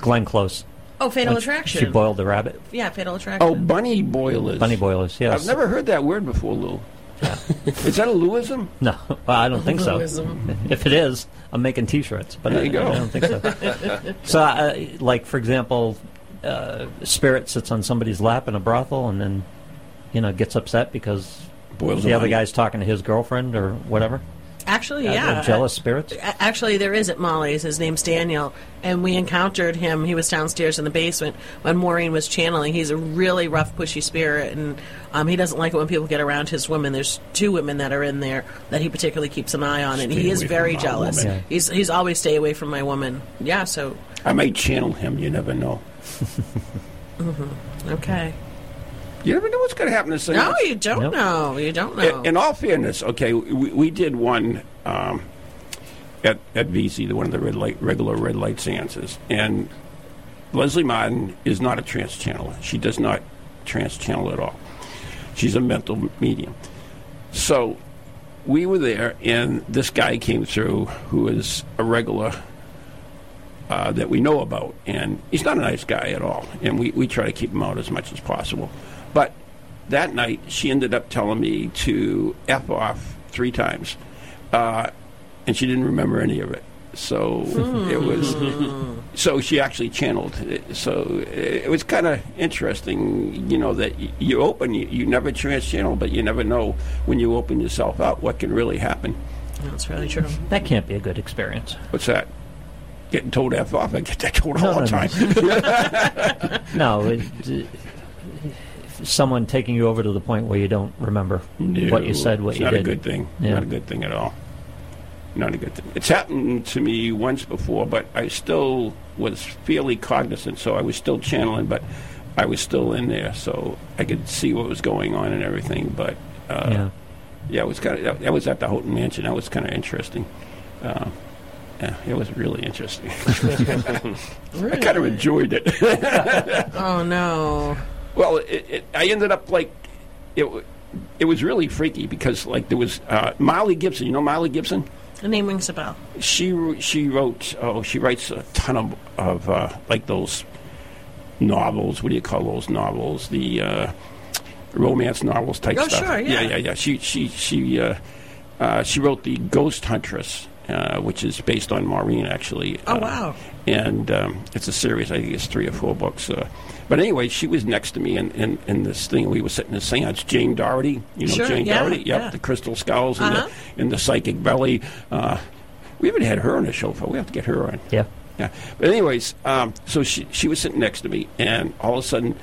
Glenn Close? Oh, Fatal Attraction. She boiled the rabbit. Yeah, Fatal Attraction. Oh, bunny boilers. Bunny boilers, yes. I've never heard that word before, Lou. Is that a Lewism? No, well, I don't think so. Lewism. If it is, I'm making T-shirts, but There I, you go. I don't think so. so, uh, like for example, uh, spirit sits on somebody's lap in a brothel, and then you know gets upset because Boils the the other money. guy's talking to his girlfriend or whatever. Actually, Uh, yeah. jealous spirits. Actually, there is at Molly's. His name's Daniel, and we encountered him. He was downstairs in the basement when Maureen was channeling. He's a really rough, pushy spirit, and um, he doesn't like it when people get around his women. There's two women that are in there that he particularly keeps an eye on, and Stay he is very jealous. Yeah. He's he's always stay away from my woman. Yeah, so I might channel him. You never know. mhm. okay. You never know what's going to happen to No, seance. you don't Nope. know. You don't know. In, in all fairness, okay, we, we did one um, at at VC, the one of the red light, regular red light seances, and Leslie Martin is not a trance channeler. She does not trance channel at all. She's a mental medium. So we were there, and this guy came through who is a regular uh, that we know about, and he's not a nice guy at all, and we, we try to keep him out as much as possible. But that night, she ended up telling me to f off three times, uh, and she didn't remember any of it. So it was. So she actually channeled. it. So it was kind of interesting, you know, that you open, you, you never trance channel, but you never know when you open yourself up what can really happen. That's really true. That can't be a good experience. What's that? Getting told F off. I get that told No, all no, the no. time. no, it, someone taking you over to the point where you don't remember what you said, what it's you not did. a good thing. Yeah. Not a good thing at all. Not a good thing. It's happened to me once before, but I still was fairly cognizant, so I was still channeling, but I was still in there, so I could see what was going on and everything. But uh, Yeah. yeah, it was kind of that, that was at the Houghton Mansion. That was kind of interesting. Uh, yeah, it was really interesting. I kind of enjoyed it. Oh no. Well, it, it, I ended up like it. It was really freaky because like there was uh, Marley Gibson. You know Marley Gibson? The name rings a bell. She she wrote. Oh, she writes a ton of of uh, like those novels. What do you call those novels? The uh, romance novels type Oh, stuff. sure, yeah. yeah, yeah, yeah. She she she uh, uh, she wrote the Ghost Huntress, uh, which is based on Maureen actually. Oh, Uh, wow. And um, it's a series. I think it's three or four books. But anyway, she was next to me in, in, in this thing. We were sitting in a seance. Jane Doherty, you know Sure, Jane yeah, Doherty, yep, yeah. the crystal skulls and, Uh-huh. the, and the psychic belly. Uh, we haven't had her on the show for. We have to get her on. Yeah. Yeah. But anyways, um, so she she was sitting next to me, and all of a sudden,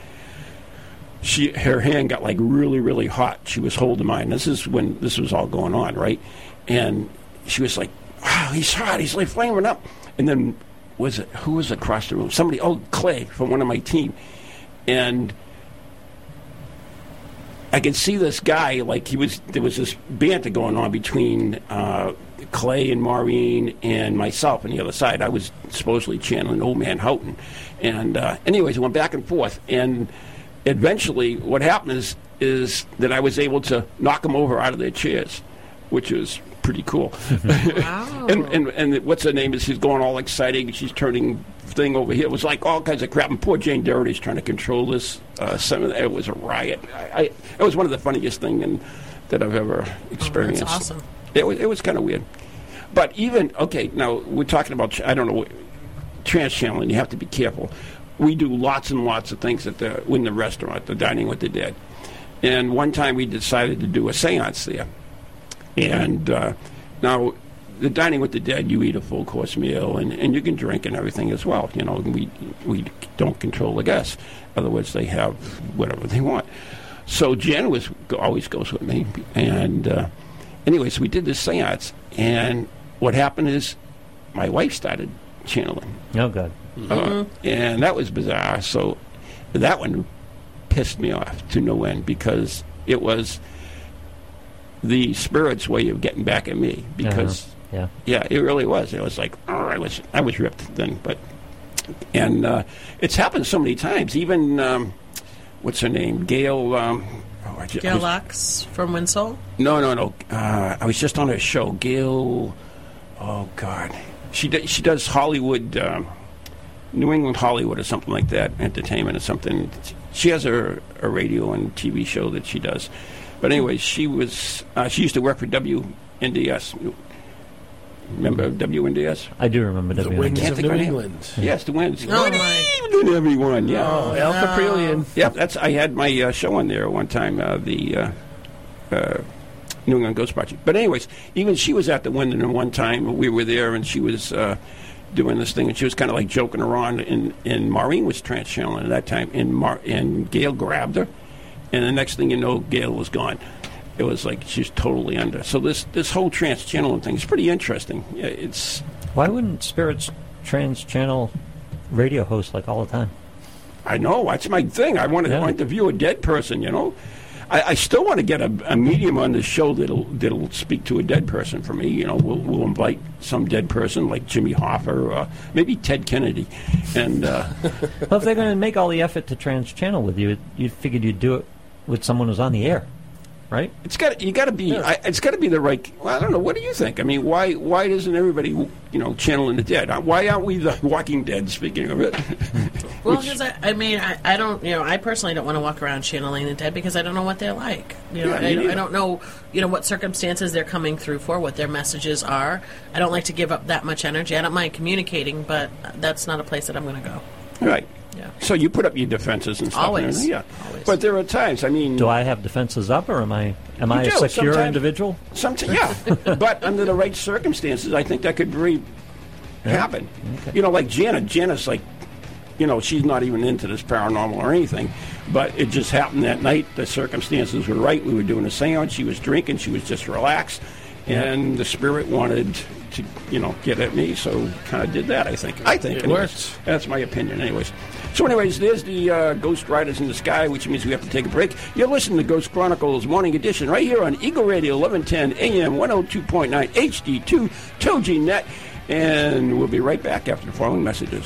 she her hand got like really really hot. She was holding mine. This is when this was all going on, right? And she was like, "Wow, he's hot. He's like flaming up." And then was it who was across the room? Somebody. Oh, Clay from one of my team, and. I could see this guy like he was. There was this banter going on between uh, Clay and Maureen and myself on the other side. I was supposedly channeling Old Man Houghton, and uh, anyways, it went back and forth. And eventually, what happened is is that I was able to knock them over out of their chairs, which was pretty cool. and, and and what's her name is she's going all exciting. She's turning thing over here. It was like all kinds of crap. And poor Jane Doherty's trying to control this. Uh, some of that, it was a riot. I, I, it was one of the funniest things in, that I've ever experienced. awesome. It was it was kind of weird. But even okay, now we're talking about I don't know trance channeling. You have to be careful. We do lots and lots of things at the in the restaurant, the dining with the dead. And one time we decided to do a séance there. And uh, now, the dining with the dead, you eat a full course meal, and, and you can drink and everything as well. You know, we we don't control the guests. In other words, they have whatever they want. So Jen was always goes with me, and uh, anyways, we did this séance, and what happened is my wife started channeling. Oh, God. Uh, and that was bizarre. So that one pissed me off to no end because it was the spirit's way of getting back at me. Because Uh-huh. yeah, it really was. It was like oh, I was I was ripped then, but and uh, it's happened so many times. Even um, what's her name, Gail. Um, oh, I ju- I Gail was- Lux from Winsole. no, no, no. Uh, I was just on her show, Gail. Oh God, she d- she does Hollywood, um, New England Hollywood or something like that, entertainment or something. She has a, a radio and TV show that she does. But anyway, she was uh, she used to work for WNDS. Remember WNDS? I do remember The WNDS. Winds Can't of think New her. England. Yes, the Winds. Oh, Good my. evening, everyone. Yeah. Oh, El Caprillion. Yeah, that's. I had my uh, show on there one time. Uh, the uh, uh, New England Ghost Project. But anyways, even she was at the Winden one time. We were there, and she was uh, doing this thing, and she was kind of like joking around. And, and Maureen was trance channeling at that time, and Mar- and Gail grabbed her, and the next thing you know, Gail was gone. It was like she's totally under. So this this whole trance channeling thing is pretty interesting. It's Why wouldn't spirits trance channel radio hosts like all the time? I know that's my thing. I want to Yeah. interview a dead person. You know, I, I still want to get a, a medium on the show that'll that'll speak to a dead person for me. You know, we'll, we'll invite some dead person like Jimmy Hoffa or maybe Ted Kennedy, and uh, well, if they're going to make all the effort to trance channel with you, you figured you'd do it with someone who's on the air. right? It's got you got to be. I, it's got to be the right. Well, I don't know. What do you think? I mean, why why doesn't everybody you know channeling the dead? Why aren't we the Walking Dead? Speaking of it, Well, because I, I mean, I, I don't, you know, I personally don't want to walk around channeling the dead because I don't know what they're like. You know, Yeah, me I, don't- I don't know, you know, what circumstances they're coming through for, what their messages are. I don't like to give up that much energy. I don't mind communicating, but that's not a place that I'm going to go. right? Yeah. So you put up your defenses and stuff. Always. everything, yeah. But there are times. I mean, Do I have defenses up, or am I am I a do, secure sometimes- individual? Sometimes, yeah. but under the right circumstances, I think that could very happen. You know, like Janet. Janet's like, you know, she's not even into this paranormal or anything. But it just happened that night. The circumstances were right. We were doing a seance. She was drinking. She was just relaxed. And the spirit wanted to, you know, get at me. So kind of did that, I think. I think. It anyways. worked. That's my opinion, anyways. So, anyways, there's the uh, Ghost Riders in the Sky, which means we have to take a break. You're listening to Ghost Chronicles Morning Edition right here on Eagle Radio 1110 AM 102.9 HD2 Toginet. And we'll be right back after the following messages.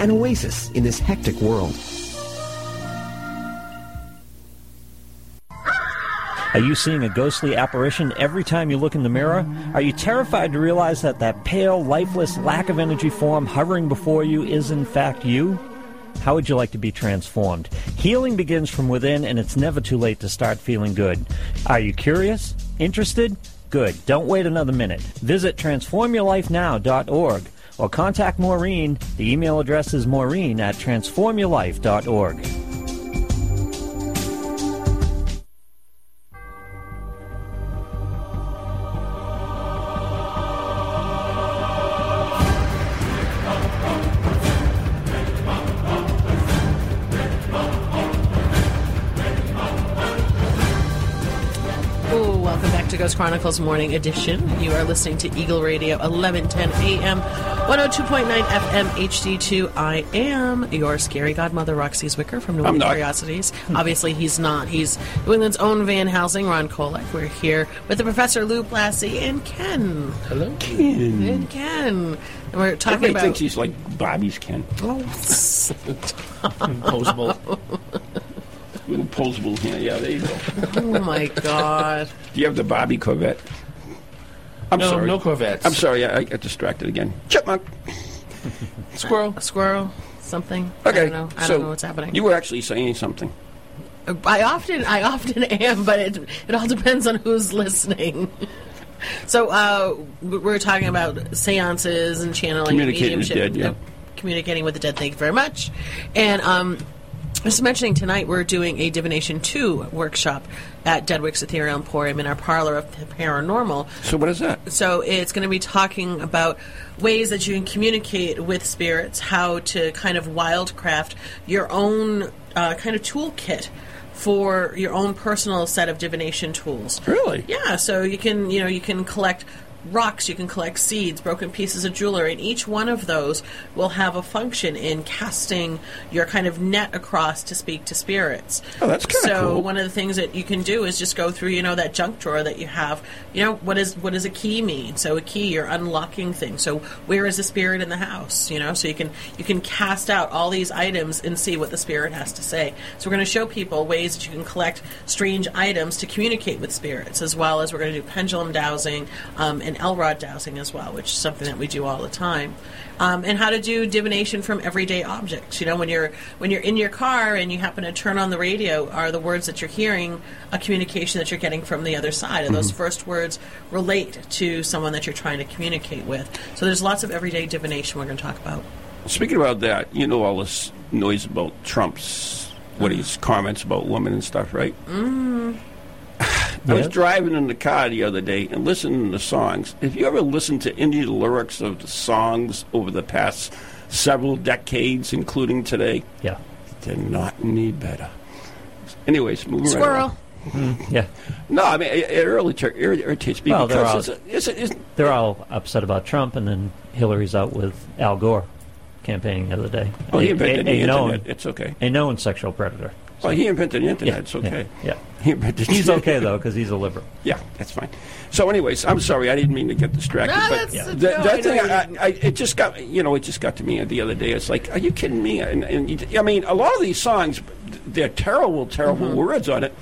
an oasis in this hectic world. Are you seeing a ghostly apparition every time you look in the mirror? Are you terrified to realize that that pale, lifeless, lack of energy form hovering before you is in fact you? How would you like to be transformed? Healing begins from within, and it's never too late to start feeling good. Are you curious? Interested? Good. Don't wait another minute. Visit transformyourlifenow.org or contact Maureen. The email address is maureen at transformyourlife.org. welcome back to Ghost Chronicles Morning Edition. You are listening to Eagle Radio 1110 AM, 102.9 FM HD2. I am your scary godmother, Roxie Zwicker from New I'm England. Curiosities. Obviously, he's not. He's New England's own Van Helsing, Ron Kolek. We're here with the Professor Lou Blassie and Ken. Hello, Ken. And Ken. And we're talking Everybody about. thinks he's like Barbie's Ken. Oh, Posable. Little posable hand. Yeah, there you go. oh my God. Do you have the Barbie Corvette? I'm No, sorry. no Corvettes. I'm sorry. I, I got distracted again. Chipmunk. Squirrel. A squirrel. Something. Okay. I don't know. I so don't know what's happening. You were actually saying something. I often, I often am, but it it all depends on who's listening. so uh, we we're talking about seances and channeling, and Communicating with mediumship, the dead, yeah. uh, communicating with the dead. Thank you very much. And um, I was mentioning tonight we're doing a divination two workshop at Deadwick's Ethereal Emporium in our parlor of the paranormal. So what is that? So it's going to be talking about ways that you can communicate with spirits, how to kind of wildcraft your own uh, kind of toolkit for your own personal set of divination tools. Really? Yeah. So you can you know you can collect rocks, you can collect seeds, broken pieces of jewelry, and each one of those will have a function in casting your kind of net across to speak to spirits. Oh, that's kinda so. cool. One of the things that you can do is just go through, you know, that junk drawer that you have. You know, what is what does a key mean? So a key, you're unlocking things. So where is the spirit in the house? You know, so you can you can cast out all these items and see what the spirit has to say. So we're going to show people ways that you can collect strange items to communicate with spirits, as well as we're going to do pendulum dowsing um, and L-rod dowsing as well, which is something that we do all the time. Um, and how to do divination from everyday objects. You know, when you're when you're in your car and you happen to turn on the radio, are the words that you're hearing a communication that you're getting from the other side? And those Mhm. first words relate to someone that you're trying to communicate with. So there's lots of everyday divination we're going to talk about. Speaking about that, you know all this noise about Trump's what his comments about women and stuff, right? Mm. I was driving in the car the other day and listening to songs. Have you ever listened to any of the lyrics of the songs over the past several decades, including today? Yeah. They're not any better. Anyways, moving right Squirrel. along. Mm-hmm. Yeah. No, I mean, it, it really tur- irritates me Well, they're all, it's, a, it's, a, it's, they're all upset about Trump, and then Hillary's out with Al Gore campaigning the other day. Oh, he A- invented a- the a known- internet. It's okay. A known sexual predator. Well, he invented the internet. Yeah, it's okay. Yeah. yeah. He invented He's okay, though, because he's a liberal. Yeah, that's fine. So, anyways, I'm sorry. I didn't mean to get distracted. No, but that's- the, no, that I thing, know I, I, it just got you know, it just got to me the other day. It's like, are you kidding me? And, and I mean, a lot of these songs, they're terrible, terrible Mm-hmm. words on it,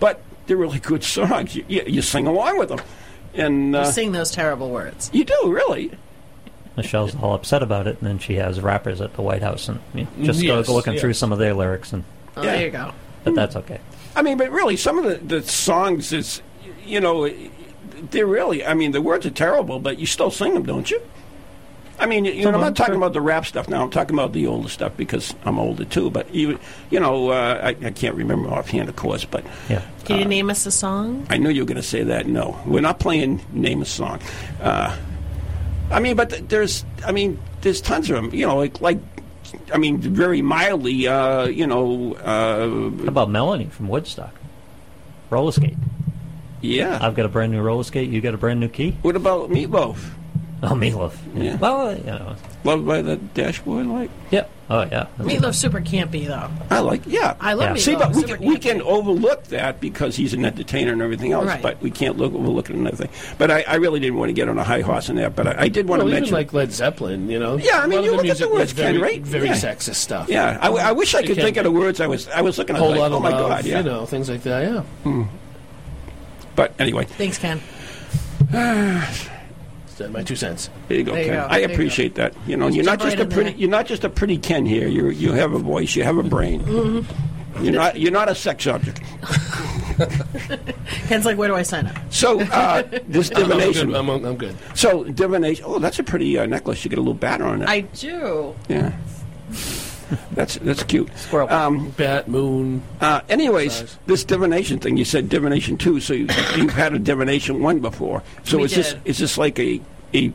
but they're really good songs. You, you, you sing along with them, and You uh, sing those terrible words. you do really. Michelle's all upset about it, and then she has rappers at the White House, and you know, just Yes, go looking through some of their lyrics, and Oh, there you go. but that's okay. I mean, but really, some of the, the songs is, you know, they're really. I mean, the words are terrible, but you still sing them, don't you? I mean, you, you know, I'm not talking about the rap stuff now. I'm talking about the older stuff because I'm older too. But you, you know, uh, I, I can't remember offhand, of course. But yeah, Can you name us a song? I knew you were going to say that. No, we're not playing name a song. Uh, I mean, but th- there's, I mean, there's tons of them. You know, like, like I mean, very mildly. Uh, you know, uh, What about Melanie from Woodstock? Roller skate. Yeah. I've got a brand new roller skate. You got a brand new key. What about Meatloaf? Oh, Meatloaf. Yeah. Well, uh, you know. Loved by the dashboard light. Yeah. Oh, yeah. Meatloaf's super campy, though. I like, yeah. I love Yeah. Meatloaf. See, but we super can, we can overlook that because he's an entertainer and everything else, Right. but we can't look overlook another thing. But I, I really didn't want to get on a high horse in that, but I, I did want well, to even mention. like Led Zeppelin, you know. Yeah, I mean, you of look at music the words, very, Ken, right? Very Yeah. sexist stuff. yeah, I, I wish I could can think of the words. I was I was looking at Whole like, lot oh of my love, god, yeah. you know, things like that. Yeah. Hmm. But anyway, Thanks, Ken. That's my two cents. there you go, There you Ken. go. I There you appreciate that. You know, Just you're not just right a pretty. there. You're not just a pretty Ken here. You you have a voice. You have a brain. Mm-hmm. You're not. You're not a sex object. Ken's like, where do I sign up? So uh, this I'm- I'm divination. good. I'm, I'm good. So divination. Oh, that's a pretty uh, necklace. You get a little batter on it. I do. yeah. That's that's cute. Squirrel. Um, Bat, moon. uh, anyways, Size. this divination thing. You said divination two, so you, you've had a divination one before. So We is this is this like a a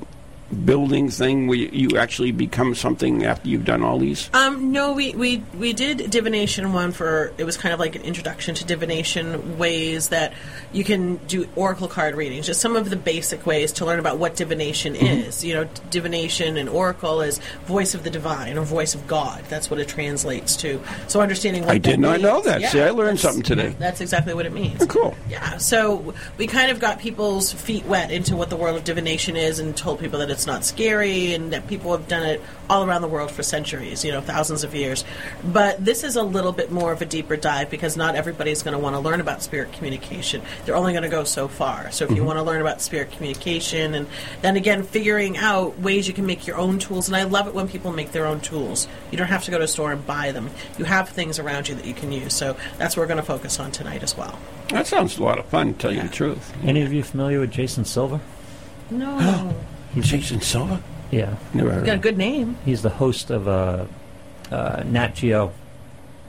building thing where you, actually become something after you've done all these? Um, no, we, we we did divination one for it was kind of like an introduction to divination ways that you can do oracle card readings. Just some of the basic ways to learn about what divination Mm-hmm. is. You know, divination and oracle is voice of the divine or voice of God. That's what it translates to. So understanding what I did not means- know that. Yeah, See, I learned something today. That's exactly what it means. Cool. Yeah, so we kind of got people's feet wet into what the world of divination is and told people that it's not scary and that people have done it all around the world for centuries, you know, thousands of years. But this is a little bit more of a deeper dive because not everybody's going to want to learn about spirit communication. They're only going to go so far. So if you Mhm. want to learn about spirit communication and then again figuring out ways you can make your own tools and I love it when people make their own tools. You don't have to go to a store and buy them. You have things around you that you can use. So that's what we're going to focus on tonight as well. That sounds a lot of fun. To tell you the truth. Any of you familiar with Jason Silva? No. Jason Silva. Yeah. Never heard Got a of him. good name. He's the host of a, uh Nat Geo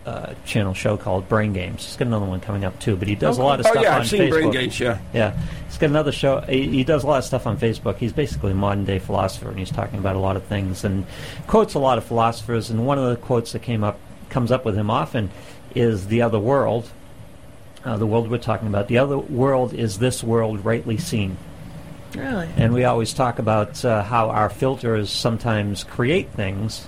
uh, channel show called Brain Games. He's got another one coming up too, but he does a lot of cool. Oh, stuff yeah, on I've seen Facebook. Brain Games, yeah. yeah. He's got another show. He, he does a lot of stuff on Facebook. He's basically a modern day philosopher, and he's talking about a lot of things and quotes a lot of philosophers. And one of the quotes that came up comes up with him often is the other world. Uh, the world we're talking about. The other world is this world rightly seen. Really? And we always talk about uh, how our filters sometimes create things.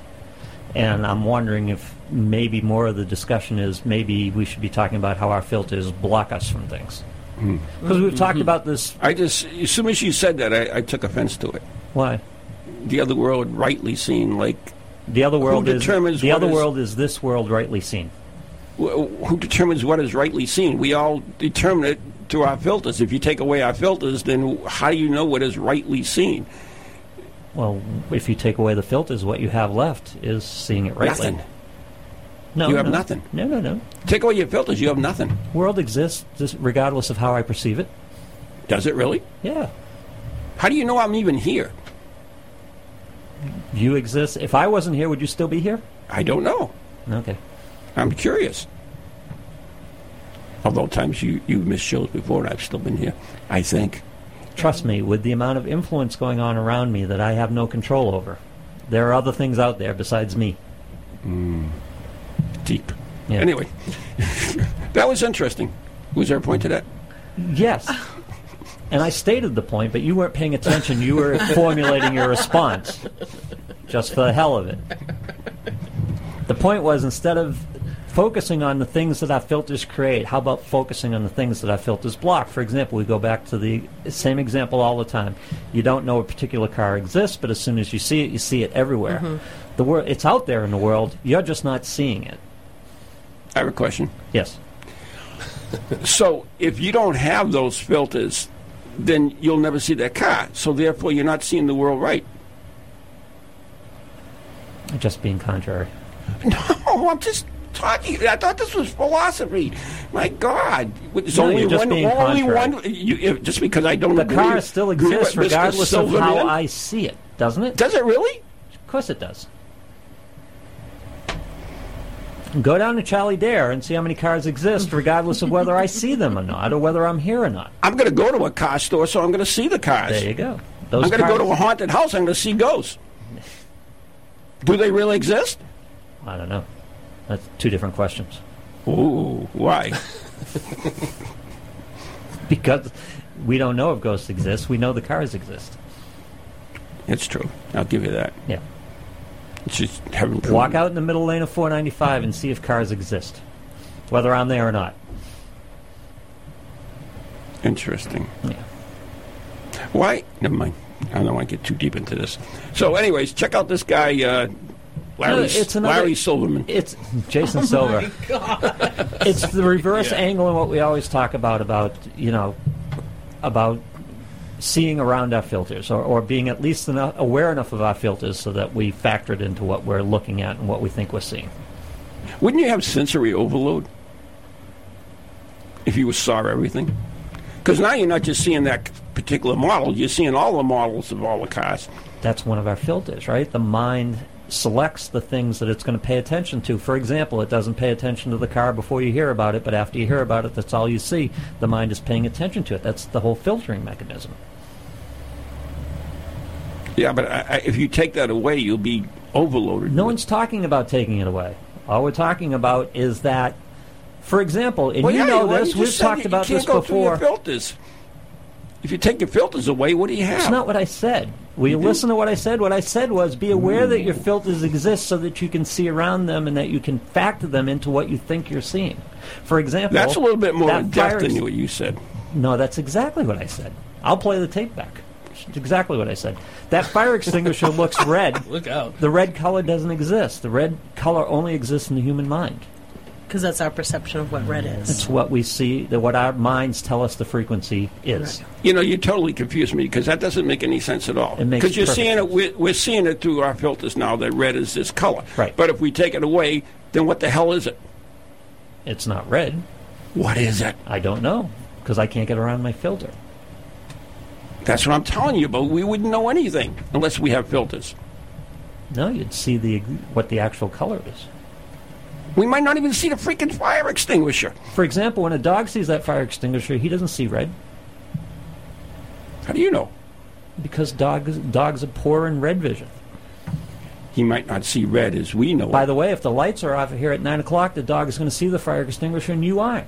And I'm wondering if maybe more of the discussion is maybe we should be talking about how our filters block us from things. Because we've talked about this. I just, as soon as you said that, I, I took offense to it. Why? The other world rightly seen, like The other world who is determines the other is- world is this world rightly seen. who determines what is rightly seen? We all determine it through our filters. If you take away our filters, then how do you know what is rightly seen? Well, if you take away the filters, what you have left is seeing it rightly. Nothing. No, you have no. nothing. No, no, no. Take away your filters, you have nothing. World exists regardless of how I perceive it. Does it really? Yeah. How do you know I'm even here? You exist. If I wasn't here, would you still be here? I don't know. Okay. I'm curious. Although times you, you've missed shows before, I've still been here, I think. Trust me, with the amount of influence going on around me that I have no control over, there are other things out there besides me. Mm. Deep. Yeah. Anyway, that was interesting. Was there a point to that? Yes. And I stated the point, but you weren't paying attention. You were formulating your response just for the hell of it. The point was instead of focusing on the things that our filters create, how about focusing on the things that our filters block? For example, we go back to the same example all the time. You don't know a particular car exists, but as soon as you see it, you see it everywhere. Mhm. The wor- it's out there in the world. You're just not seeing it. I have a question. Yes. So, if you don't have those filters, then you'll never see that car. So, therefore, you're not seeing the world right. Just being contrary. No, I'm just talking. I thought this was philosophy. My God, it's No, only one. only one. You, just because I don't The agree, car still exists regardless of how I see it, doesn't it? Does it really? Of course it does. Go down to Charlie Dare and see how many cars exist, regardless of whether I see them or not, or whether I'm here or not. I'm going to go to a car store, so I'm going to see the cars. There you go. Those I'm going to go to a haunted house. I'm going to see ghosts. Do they really exist? I don't know. That's two different questions. Ooh, why? because we don't know if ghosts exist. We know the cars exist. It's true. I'll give you that. Yeah. It's just haven't Walk out in the middle lane of 495 and see if cars exist, whether I'm there or not. Interesting. Yeah. Why? Never mind. I don't want to get too deep into this. So, anyways, check out this guy, uh, Larry, No, it's another- Larry Silverman. It's Jason Silva. Oh, it's the reverse Yeah. angle in what we always talk about about you know about seeing around our filters or, or being at least enough, aware enough of our filters so that we factor it into what we're looking at and what we think we're seeing. Wouldn't you have sensory overload if you saw everything? Because now you're not just seeing that particular model; you're seeing all the models of all the cars. That's one of our filters, right? The mind selects the things that it's going to pay attention to. For example, it doesn't pay attention to the car before you hear about it, but after you hear about it, that's all you see. The mind is paying attention to it. That's the whole filtering mechanism. Yeah, but I, I, if you take that away, you'll be overloaded. No one's talking about taking it away. All we're talking about is that, for example, and Well, you yeah, know well, this, you we've talked you- about you this can't go through your before. filters. If you take your filters away, what do you have? That's not what I said. Will you listen to what I said? What I said was be aware that your mm. filters exist so that you can see around them and that you can factor them into what you think you're seeing. For example, That's a little bit more in depth than what you said. No, that's exactly what I said. I'll play the tape back. It's exactly what I said. That fire extinguisher looks red. Look out. The red color doesn't exist. The red color only exists in the human mind. Because that's our perception of what red is. It's what we see, that what our minds tell us the frequency is. You know, you totally confuse me because that doesn't make any sense at all. It makes Because you're perfect seeing it, we're, we're seeing it through our filters now that red is this color. Right. But if we take it away, then what the hell is it? It's not red. What is it? I don't know because I can't get around my filter. That's what I'm telling you. But we wouldn't know anything unless we have filters. No, you'd see the what the actual color is. We might not even see the freaking fire extinguisher. For example, when a dog sees that fire extinguisher, he doesn't see red How do you know? because dogs dogs are poor in red vision. He might not see red as we know. By the way, if the lights are off here at nine o'clock, the dog is going to see the fire extinguisher, and you aren't.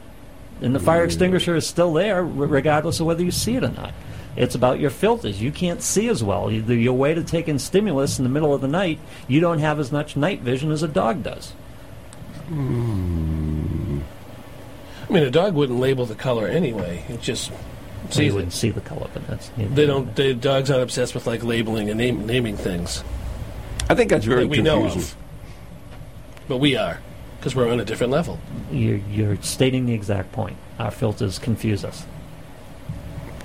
And the fire extinguisher is still there, regardless of whether you see it or not. It's about your filters. You can't see as well. Your way to take in stimulus in the middle of the night, you don't have as much night vision as a dog does. I mean, a dog wouldn't label the color anyway. It just So sees you wouldn't see the color, but that's They don't. The dogs aren't obsessed with like labeling and name, naming things. I think that's very that we know confusing. of. But we are because we're on a different level. You're, you're stating the exact point. Our filters confuse us.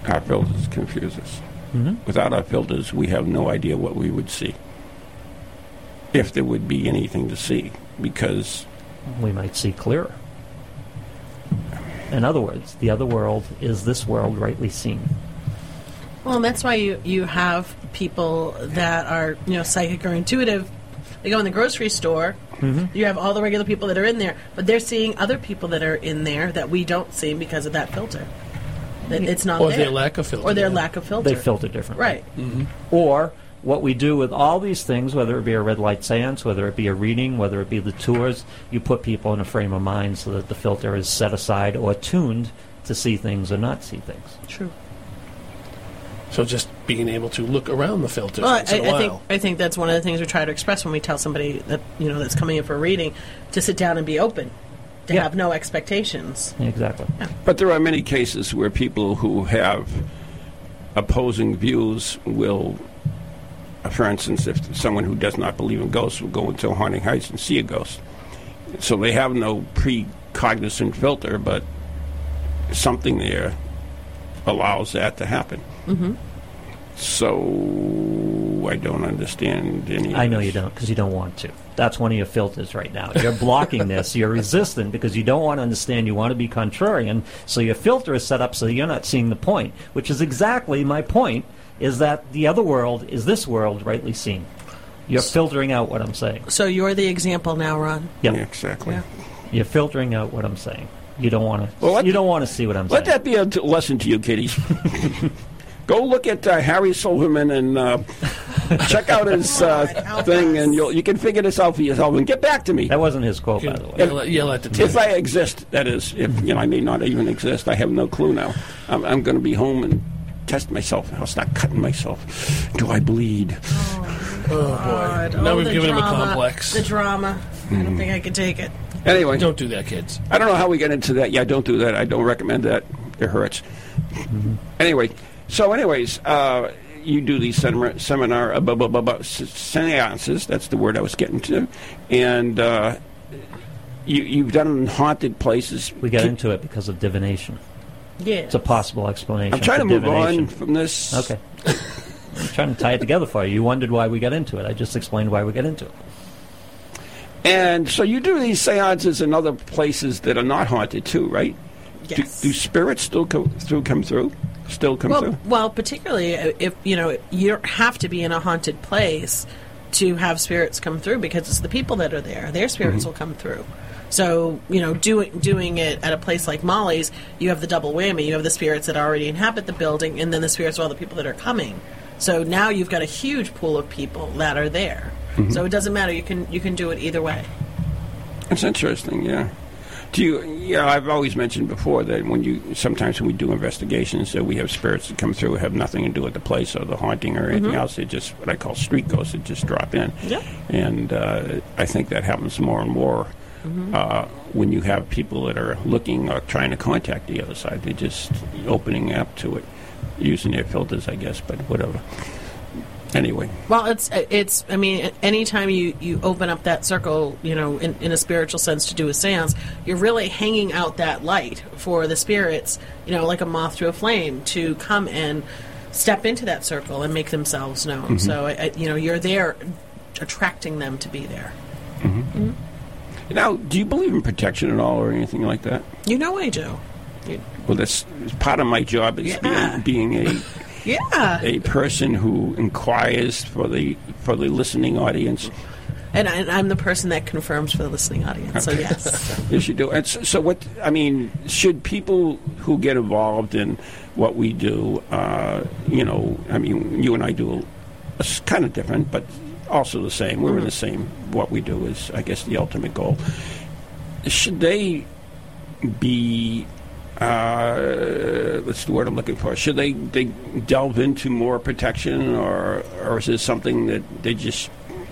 Our filters confuse us. Mhm. Without our filters, we have no idea what we would see. If there would be anything to see, because we might see clearer. In other words, the other world is this world rightly seen. Well, and that's why you, you have people that are, you know, psychic or intuitive. They go in the grocery store. Mhm. You have all the regular people that are in there, but they're seeing other people that are in there that we don't see because of that filter. That it's not Or there. their lack of filter, Or their yeah. lack of filter. They filter differently. Right. Or what we do with all these things, whether it be a red light seance, whether it be a reading, whether it be the tours, you put people in a frame of mind so that the filter is set aside or tuned to see things or not see things. True. So just being able to look around the filter. Well, I, once in a I while. think I think that's one of the things we try to express when we tell somebody that you know that's coming in for a reading to sit down and be open, to have no expectations. Exactly. But there are many cases where people who have opposing views will, for instance, if someone who does not believe in ghosts will go into a haunting heights and see a ghost, so they have no precognizant filter, but something there allows that to happen. Mm-hmm. So I don't understand any. I know you don't because you don't want to. That's one of your filters right now. You're blocking this. You're resistant because you don't want to understand. You want to be contrarian. So your filter is set up so you're not seeing the point, which is exactly my point. Is that the other world is this world rightly seen? You're filtering out what I'm saying. So you're the example now, Ron. Yep. exactly. Yeah. You're filtering out what I'm saying. You don't want to. Well, let- you don't want to see what I'm Let saying. Let that be a t- lesson to you, kiddies. Go look at uh, Harry Silverman and uh, check out his uh, thing, and you'll, you can figure this out for yourself. And get back to me. That wasn't his quote, by the way. Yell at- yell at the If I exist, that is. If you know, I may not even exist. I have no clue now. I'm, I'm going to be home and test myself. I'll start cutting myself. Do I bleed? Oh God. boy! Now Oh, we've the given him a complex. The drama. I don't think I could take it. Anyway, don't do that, kids. I don't know how we get into that. Yeah, don't do that. I don't recommend that. It hurts. Anyway, so anyways, uh, you do these seminar, seminar uh, bu- bu- bu- bu- seances. That's the word I was getting to, and uh, you, you've done in haunted places. We got into it because of divination. Yeah. It's a possible explanation. I'm trying for to move divination. on from this. Okay. I'm trying to tie it together for you. You wondered why we got into it. I just explained why we got into it. And so you do these seances in other places that are not haunted too, right? Yes. Do, do spirits still come through? Come through? Still come well, through? well, particularly if you know you don't have to be in a haunted place to have spirits come through because it's the people that are there. Their spirits Mhm. will come through. So you know, doing doing it at a place like Molly's, you have the double whammy. You have the spirits that already inhabit the building, and then the spirits of all the people that are coming. So now you've got a huge pool of people that are there. Mhm. So it doesn't matter. You can you can do it either way. That's interesting. Yeah. Do you? Yeah, I've always mentioned before that when you sometimes when we do investigations, that we have spirits that come through have nothing to do with the place or the haunting or anything Mhm. else. They just what I call street ghosts. That just drop in. Yeah. And uh, I think that happens more and more. Mhm. Uh, when you have people that are looking or trying to contact the other side, they're just opening up to it, using their filters, I guess, but whatever. Anyway, Well, it's it's. I mean, anytime you you open up that circle, you know, in, in a spiritual sense to do a séance, you're really hanging out that light for the spirits, you know, like a moth to a flame, to come and step into that circle and make themselves known. Mhm. So, I, I- you know, you're there, attracting them to be there. hmm now, do you believe in protection at all or anything like that? You know, I do. You- Well, that's part of my job is Yeah. being, being a Yeah, a person who inquires for the for the listening audience. and, I, and I'm the person that confirms for the listening audience. So yes. Yes, you do. And so, so, what I mean, should people who get involved in what we do, uh, you know, I mean, you and I do it's kind of different, but also the same. We're in the same. What we do is, I guess, the ultimate goal. Should they be uh, what's the word I'm looking for? Should they, they delve into more protection, or or is this something that they just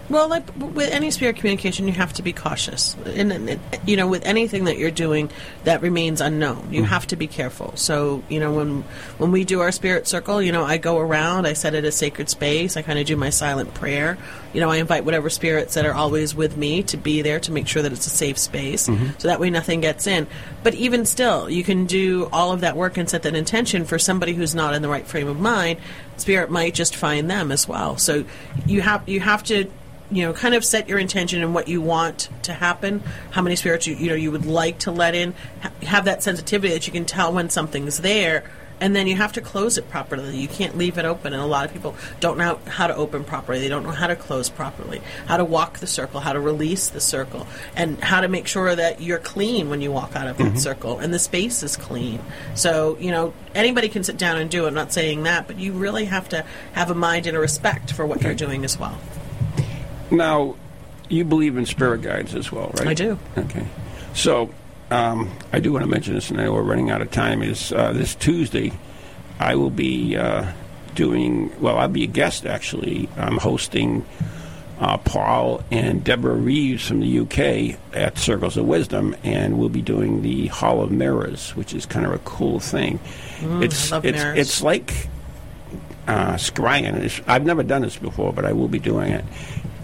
Well, like with any spirit communication, you have to be cautious. And, and, you know, with anything that you're doing that remains unknown, you have to be careful. So, you know, when when we do our spirit circle, you know, I go around, I set it a sacred space, I kind of do my silent prayer. You know, I invite whatever spirits that are always with me to be there to make sure that it's a safe space, Mhm. so that way nothing gets in. But even still, you can do all of that work and set that intention for somebody who's not in the right frame of mind. Spirit might just find them as well. So you have you have to you know kind of set your intention and what you want to happen how many spirits you you know you would like to let in ha- have that sensitivity that you can tell when something's there and then you have to close it properly. You can't leave it open and a lot of people don't know how to open properly. They don't know how to close properly how to walk the circle how to release the circle and how to make sure that you're clean when you walk out of that Mhm. circle and the space is clean. So you know anybody can sit down and do it. I'm not saying that but you really have to have a mind and a respect for what you're doing as well Now, you believe in spirit guides as well, right? I do. Okay. So, um, I do want to mention this, and I know we're running out of time. Is uh, this Tuesday? I will be uh, doing. Well, I'll be a guest actually. I'm hosting uh, Paul and Deborah Reeves from the UK at Circles of Wisdom, and we'll be doing the Hall of Mirrors, which is kind of a cool thing. Mm, it's I love it's mirrors. it's like uh, scrying. I've never done this before, but I will be doing it.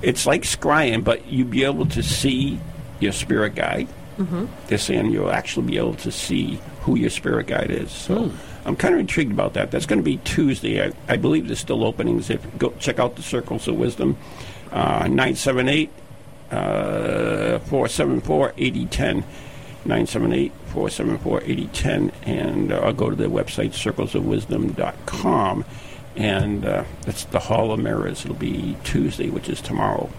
It's like scrying, but you'll be able to see your spirit guide. Mhm. They're saying you'll actually be able to see who your spirit guide is. So Hmm. I'm kind of intrigued about that. That's going to be Tuesday. I, I believe there's still openings. If go check out the Circles of Wisdom, uh, nine seven eight uh, four seven four eighty ten. 978-474-8010 and uh, I'll go to their website circlesofwisdom.com and uh, it's the Hall of Mirrors. It'll be Tuesday, which is tomorrow.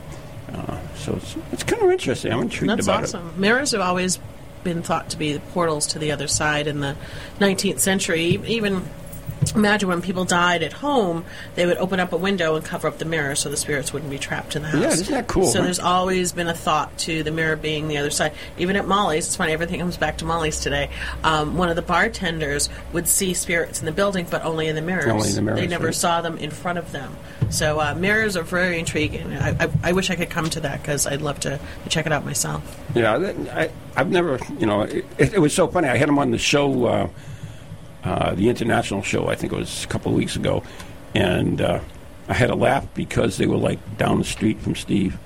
Uh, so it's, it's kind of interesting. I'm intrigued That's about awesome. Mirrors have always been thought to be the portals to the other side in the 19th century. Even imagine when people died at home, they would open up a window and cover up the mirror so the spirits wouldn't be trapped in the house. Yeah, isn't that cool, So there's always been a thought to the mirror being the other side. Even at Molly's, it's funny, everything comes back to Molly's today. Um, one of the bartenders would see spirits in the building, but only in the mirrors. Only in the mirrors, They never right. saw them in front of them. So uh, mirrors are very intriguing. I, I, I wish I could come to that because I'd love to, to check it out myself. Yeah, I, I've never, you know, it, it, it was so funny. I had him on the show, uh, uh, the international show, I think it was a couple of weeks ago, and uh, I had a laugh because they were like down the street from Steve.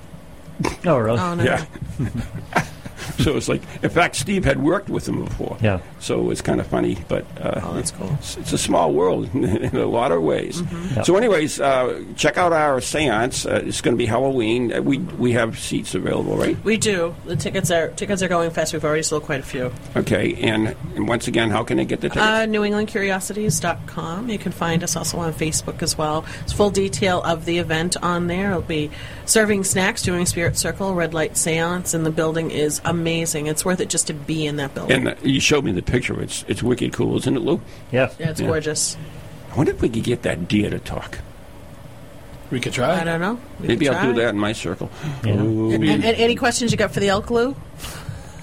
Oh, really? Oh, no. Yeah. so it's like, in fact, Steve had worked with him before. Yeah. So it's kind of funny, but uh, oh, that's cool. It's, it's a small world in a lot of ways. Mhm. Yeah. So, anyways, uh, check out our séance. Uh, it's going to be Halloween. Uh, we we have seats available, right? We do. The tickets are tickets are going fast. We've already sold quite a few. Okay, and, and once again, how can they get the tickets? Uh, NewEnglandCuriosities.com. You can find us also on Facebook as well. It's full detail of the event on there. It'll be serving snacks, doing Spirit Circle, red light seance, and the building is amazing. It's worth it just to be in that building. and uh, you showed me the picture. It's it's wicked cool, isn't it, Lou? Yeah. yeah, it's gorgeous. I wonder if we could get that deer to talk. We could try. I don't know. We Maybe I'll do that in my circle. Yeah. Ooh. And, and any questions you got for the elk glue?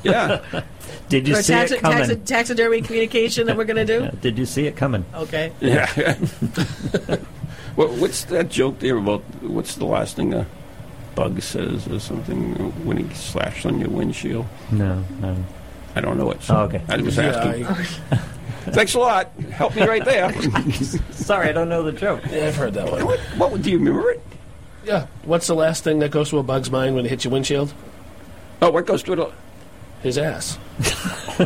yeah. Did you For see taxi- it coming? taxi- taxidermy communication that we're going to do? Yeah, Did you see it coming? Okay. Yeah. well, what's that joke there about? What's the last thing a bug says or something when he slashed on your windshield? No, no. I don't know it. Oh, okay. I was Yeah, asking. Thanks a lot. Help me right there. Sorry, I don't know the joke. Yeah, I've heard that one. what, what do you remember it? Yeah. What's the last thing that goes through a bug's mind when it hits your windshield? Oh, what goes through the? His ass. Oh,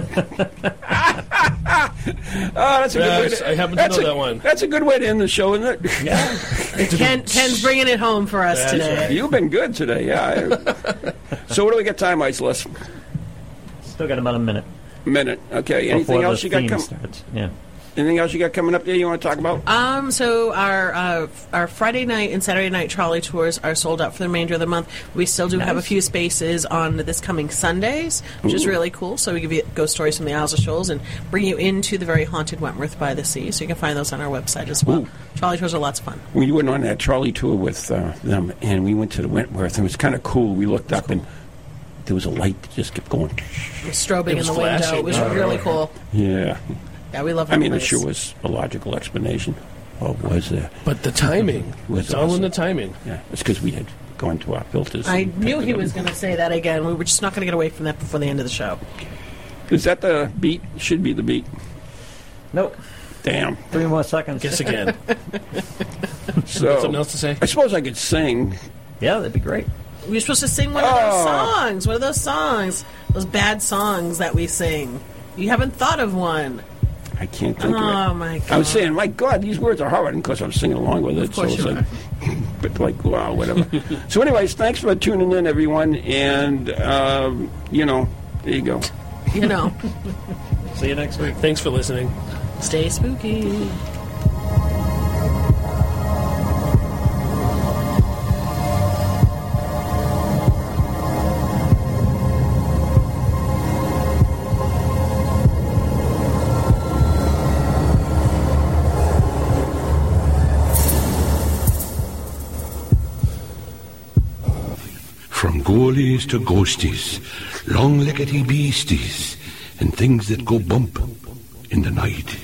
that's a good way. Yes, To, I happen to that's know a, that one. That's a good way to end the show, isn't it? Yeah. Ken, Ken's bringing it home for us That's today. You've been good today, yeah. so, what do we got time, Iceless? Still got about a minute. Minute. Okay. Anything before else the you got theme coming? starts. Yeah. Anything else you got coming up there you want to talk about? Um, so our uh, our Friday night and Saturday night trolley tours are sold out for the remainder of the month. We still do have a few spaces on this coming Sundays, which is really cool. So we give you ghost stories from the Isles of Shoals and bring you into the very haunted Wentworth by the Sea. So you can find those on our website as well. Ooh. Trolley tours are lots of fun. We went on that trolley tour with uh, them, and we went to the Wentworth. and It was kind of cool. We looked up, and there was a light that just kept going. Strobing It was in the window. flashing. It was Oh, really really? cool. Yeah. Yeah, we love I mean, that it sure was a logical explanation. What was there? But the timing. Was it's all in the timing. Yeah, it's because we had gone to our filters. I knew he was going to say that again. We were just not going to get away from that before the end of the show. Is that the beat? Should be the beat. Nope. Damn. Three more seconds. Guess again. So, Something else to say? I suppose I could sing. Yeah, that'd be great. We were supposed to sing one of those Oh. songs. One of those songs. Those bad songs that we sing. You haven't thought of one. I can't think Oh, of it. my God. I was saying, my God, these words are hard, and of course I'm singing along with it. Of course so it's you like, but like, wow, whatever. so, anyways, thanks for tuning in, everyone, and um, you know, there you go. You know. See you next week. Thanks for listening. Stay spooky. To ghosties, long-leggedy beasties, and things that go bump in the night.